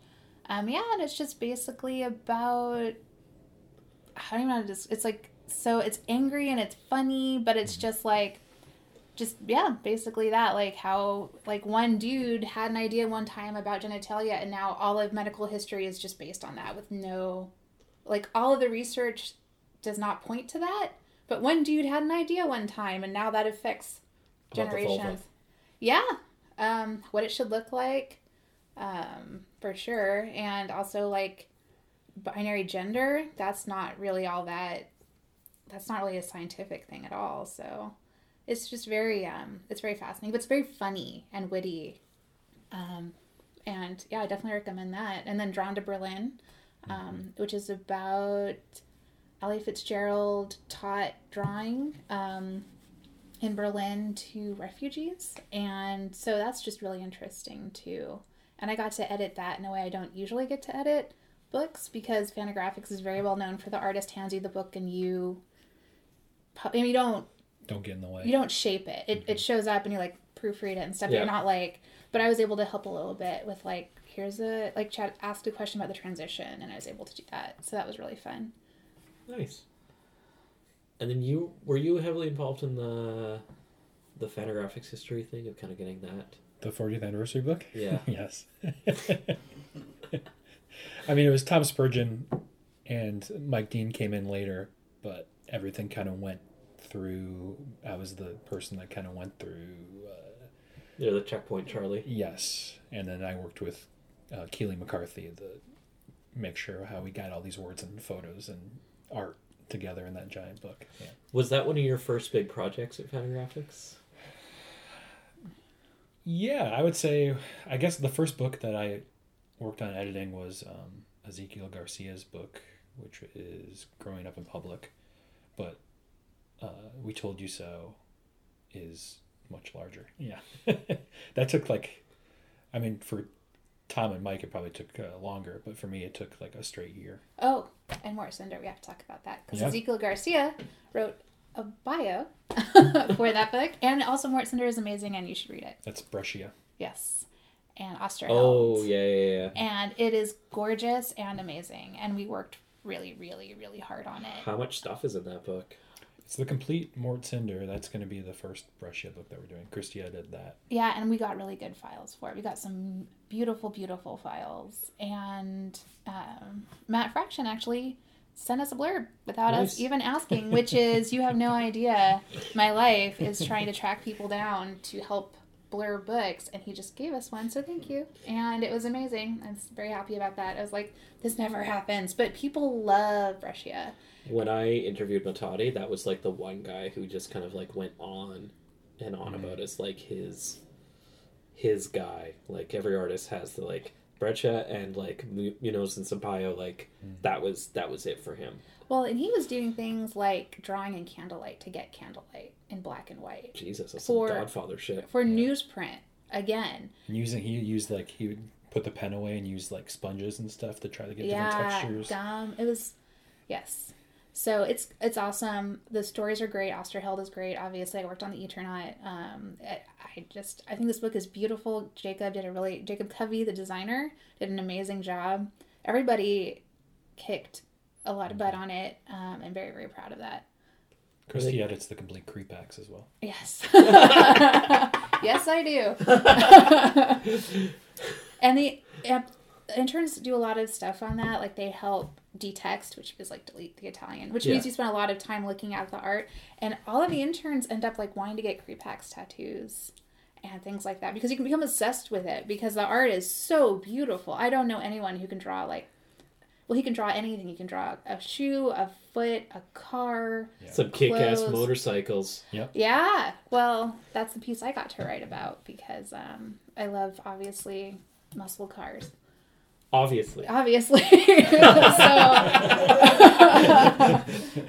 Um, yeah, and it's just basically about I don't even know how to just. It's like so it's angry and it's funny, but it's just like just yeah basically that like how like one dude had an idea one time about genitalia and now all of medical history is just based on that with no like all of the research does not point to that but one dude had an idea one time and now that affects About the vulva. generations yeah um what it should look like um for sure. And also like binary gender that's not really all that that's not really a scientific thing at all. So it's just very um it's very fascinating but it's very funny and witty. Um and yeah i definitely recommend that. And then drawn to berlin um which is about ali fitzgerald taught drawing um in berlin to refugees. And so that's just really interesting too and i got to edit that in a way i don't usually get to edit books because fantagraphics is very well known for the artist hands you the book and you pu- and you don't Don't get in the way. you don't shape it. It, it mm-hmm. shows up and you like proofread it and stuff. Yeah. You're not like, but I was able to help a little bit with like, here's a like chat asked a question about the transition and I was able to do that. So that was really fun. Nice. And then you were you heavily involved in the the Fantagraphics history thing of kind of getting that? The 40th anniversary book? Yeah. *laughs* yes. *laughs* I mean, it was Tom Spurgeon and Mike Dean came in later, but everything kind of went through. I was the person that kind of went through. Uh, Yeah, the checkpoint Charlie. yes. And then I worked with uh, Keeli McCarthy to make sure how we got all these words and photos and art together in that giant book. Yeah. Was that one of your first big projects at Fantagraphics? Yeah, I would say, I guess the first book that I worked on editing was um, Ezequiel Garcia's book, which is Growing Up in Public. But uh, We Told You So is much larger. Yeah. *laughs* that took like, I mean, for Tom and Mike, it probably took uh, longer, but for me, it took like a straight year. Oh, and Mort Cinder, we have to talk about that because Yeah. Ezequiel Garcia wrote a bio *laughs* for that book, and also Mort Cinder is amazing, and you should read it. That's Breccia. Yes, and Oesterheld. Oh yeah, yeah, yeah. and it is gorgeous and amazing, and we worked really, really, really hard on it. How much stuff is in that book? It's the complete Mort Cinder. That's going to be the first Breccia book that we're doing. Christia did that. Yeah, and we got really good files for it. We got some beautiful, beautiful files, and um, Matt Fraction actually sent us a blurb without Nice. us even asking, which *laughs* is you have no idea. My life is trying to track people down to help blur books, and he just gave us one, so thank you. And it was amazing. I was very happy about that. I was like, this never happens, but people love Russia. When I interviewed Matadi, that was like the one guy who just kind of like went on and on Mhm. about as like his his guy. Like every artist has the like Breccia and like Mu- Munoz and Sampayo. Like Mm. that was that was it for him. Well, and he was doing things like drawing in candlelight to get candlelight in black and white Jesus, that's For- some Godfather shit. for newsprint again. Using he used like he would put the pen away and use like sponges and stuff to try to get yeah, different textures. gum. It was, yes. So it's it's awesome. The stories are great. Oesterheld is great. Obviously, I worked on the Eternaut. Um, I, just I think this book is beautiful. Jacob did a really Jacob Covey, the designer, did an amazing job. Everybody kicked a lot of butt on it. Um, I'm very very proud of that. Kristy edits the complete Crepax as well. Yes. *laughs* yes, I do. *laughs* and the interns do a lot of stuff on that. Like they help detext, which is like delete the Italian, which means you spend a lot of time looking at the art. And all of the interns end up like wanting to get Crepax tattoos and things like that because you can become obsessed with it because the art is so beautiful. I don't know anyone who can draw like. Well, he can draw anything. He can draw a shoe, a foot, a car. Some kick-ass Clothes. motorcycles. Yeah, well, that's the piece I got to write about because um, I love obviously muscle cars. Obviously. obviously. *laughs* so *laughs*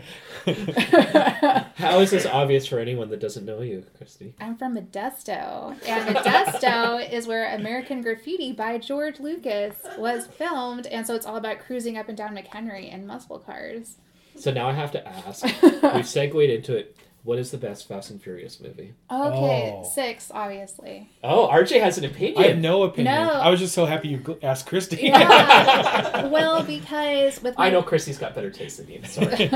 *laughs* How is this obvious for anyone that doesn't know you, Kristy? I'm from Modesto, and Modesto is where American Graffiti by George Lucas was filmed, and so it's all about cruising up and down McHenry in muscle cars. So now I have to ask. *laughs* We've segued into it. What is the best Fast and Furious movie? Okay, Oh. six, obviously. Oh, RJ has an opinion. I have opinion. no opinion. No. I was just so happy you asked Kristy. Yeah. *laughs* well, because with I know Kristy's got better taste than me. Sorry.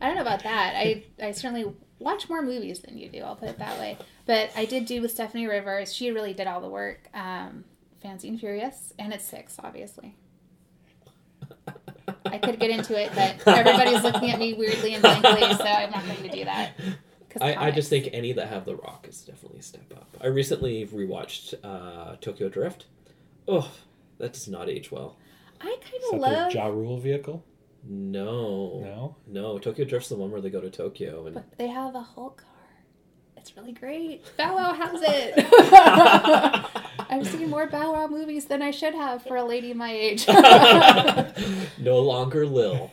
I don't know about that. I I certainly watch more movies than you do. I'll put it that way. But I did do with Stephanie Rivers. She really did all the work. Um, Fancy and Furious, and it's six, obviously. I could get into it, but everybody's looking at me weirdly and blankly, so I'm not going to do that. 'Cause I, I just think any that have The Rock is definitely a step up. I recently rewatched uh, Tokyo Drift. Oh, that does not age well. I kind of love. the Ja Rule vehicle? No. No. No, Tokyo Drift's the one where they go to Tokyo and But they have a Hulk car. It's really great. Bow Wow has it. *laughs* *laughs* I've seen more Bow Wow movies than I should have for a lady my age. *laughs* no longer Lil.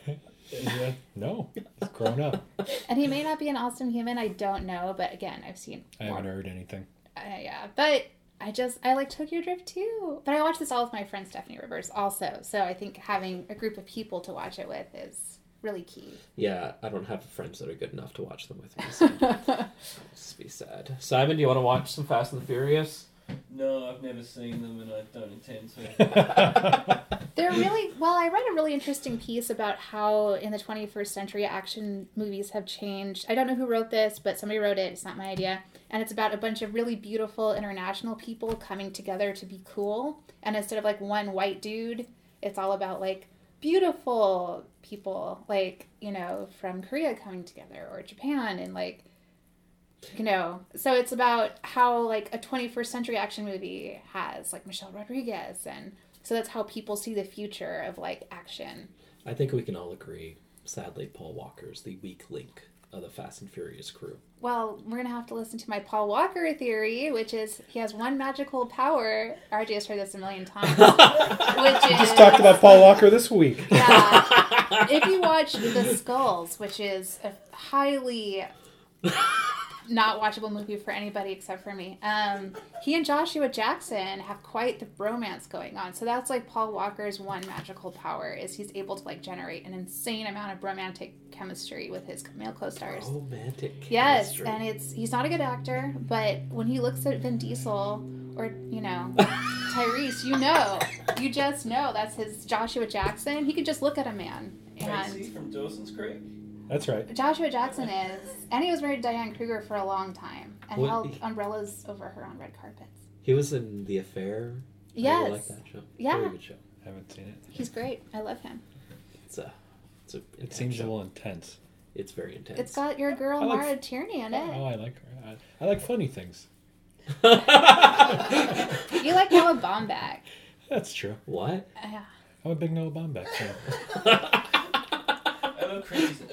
Yeah. No. It's grown up. and he may not be an awesome human. I don't know, but again, I've seen. I haven't heard anything. Uh, yeah, but I just I like Tokyo Drift too. But I watch this all with my friend Stephanie Rivers also. So I think having a group of people to watch it with is really key. Yeah, I don't have friends that are good enough to watch them with me. So *laughs* just be sad. Simon, do you want to watch some Fast and the Furious? No, I've never seen them and I don't intend to. *laughs* They're really well. I read a really interesting piece about how in the 21st century action movies have changed. I don't know who wrote this, but somebody wrote it. It's not my idea, and it's about a bunch of really beautiful international people coming together to be cool. And instead of like one white dude, it's all about like beautiful people, like you know from Korea coming together or Japan, and like you know so it's about how like a 21st century action movie has like michelle rodriguez and so that's how people see the future of like action I think we can all agree. Sadly, Paul Walker's the weak link of the Fast and Furious crew. Well we're gonna have to listen to my paul walker theory which is he has one magical power rj has heard this a million times *laughs* which is Just talked about Paul Walker this week. yeah *laughs* if you watch the skulls which is a highly not watchable movie for anybody except for me. Um, he and Joshua Jackson have quite the bromance going on. So that's like Paul Walker's one magical power is he's able to like generate an insane amount of romantic chemistry with his male co-stars. Romantic. Yes, chemistry. and it's he's not a good actor, but when he looks at Vin Diesel or you know *laughs* Tyrese, you know, you just know that's his Joshua Jackson. He could just look at a man and from Dawson's Creek. That's right. Joshua Jackson is, and he was married to Diane Kruger for a long time and What- held umbrellas over her on red carpets. he was in The Affair. I Yes, really like that show. Yeah. Very good show. I haven't seen it. he's great. I love him. It's a. It's a. It intense seems a little intense. It's very intense. It's got your girl I like- Maura Tierney in it. Oh. I like her. I, I like funny things. You like Noah Baumbach. That's true. what? Yeah. I'm a big Noah Baumbach fan. *laughs* I love Chrissy's.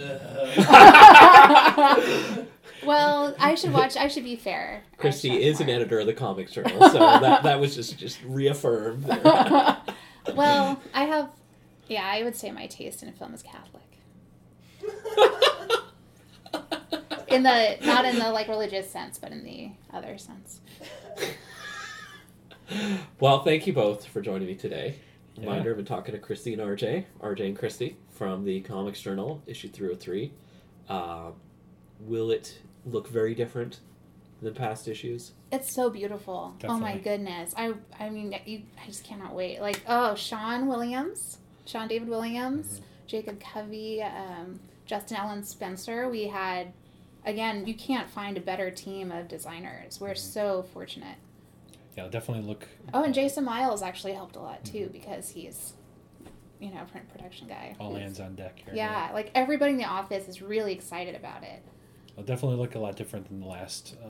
Uh, Well, I should watch. I should be fair. Kristy should is an editor of the Comics Journal, so that that was just just reaffirmed. There. *laughs* well, I have. Yeah, I would say my taste in film is Catholic. *laughs* In the not in the like religious sense, but in the other sense. Well, thank you both for joining me today. Yeah. Reminder: I've been talking to Kristy and RJ, RJ and Kristy from the Comics Journal, issue three hundred three. Uh, will it look very different than past issues? It's so beautiful. Oh my goodness. I I mean you I just cannot wait. Like oh Sean Williams, Sean David Williams, Jacob Covey, um, Justin Allen Spencer. We had again, you can't find a better team of designers. We're so fortunate. Yeah, definitely look. Oh, and Jason Miles actually helped a lot too because he's you know, print production guy. All hands on deck here. Yeah, like everybody in the office is really excited about it. I'll definitely look a lot different than the last uh,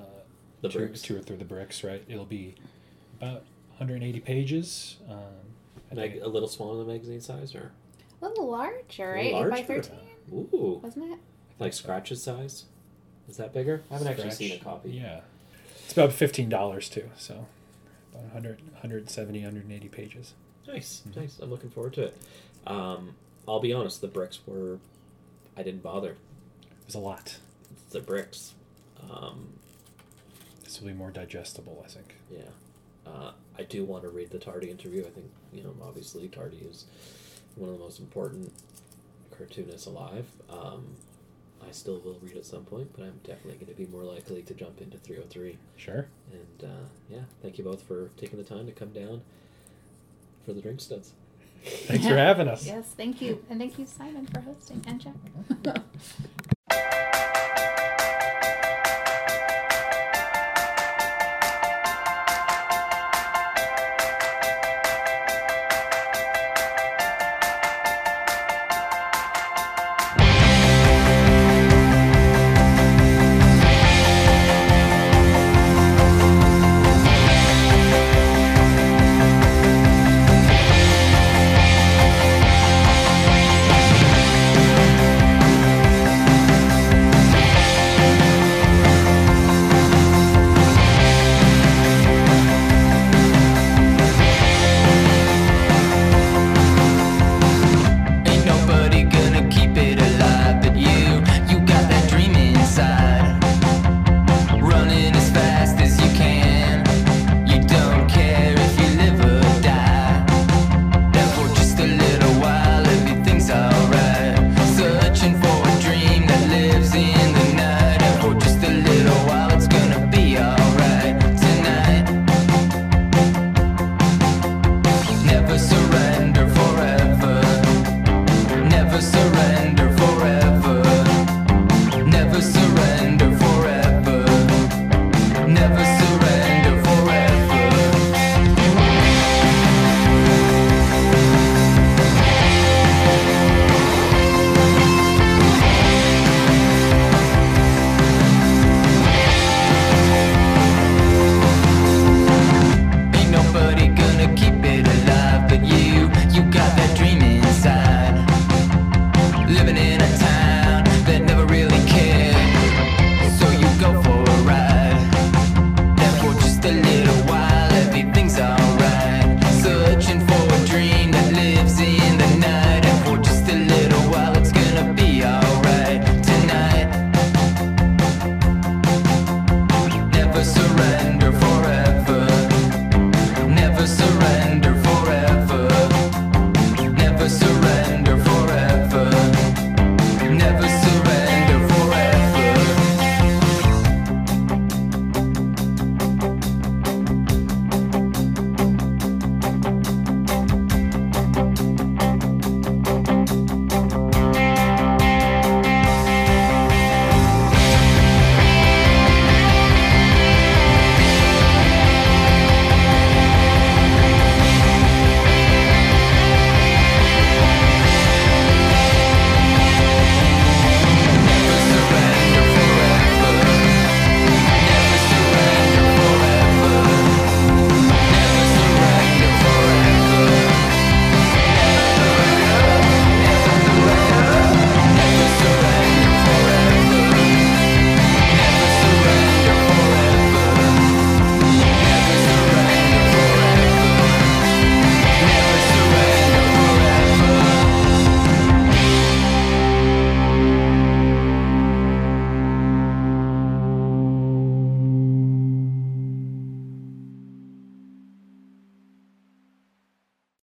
The two, bricks. two or three of the bricks, right? It'll be about 180 pages. Um, I Mag- a little smaller than the magazine size, or A little larger, A right? little Eight by thirteen, ooh, wasn't it? like Scratch's size. Is that bigger? I haven't actually seen a copy. Yeah. It's about $15 too, so about 100, 170, 180 pages. Nice, Mhm. nice. I'm looking forward to it. Um, I'll be honest, the bricks were. I didn't bother. There's a lot. It's the bricks. Um, This will be more digestible, I think. yeah. Uh, I do want to read the Tardi interview. I think, you know, obviously Tardi is one of the most important cartoonists alive. Um, I still will read at some point, but I'm definitely going to be more likely to jump into 303. Sure. And uh, yeah, thank you both for taking the time to come down for the Inkstuds. Thanks for having us. Yes, thank you. And thank you, Simon, for hosting and Jack. *laughs*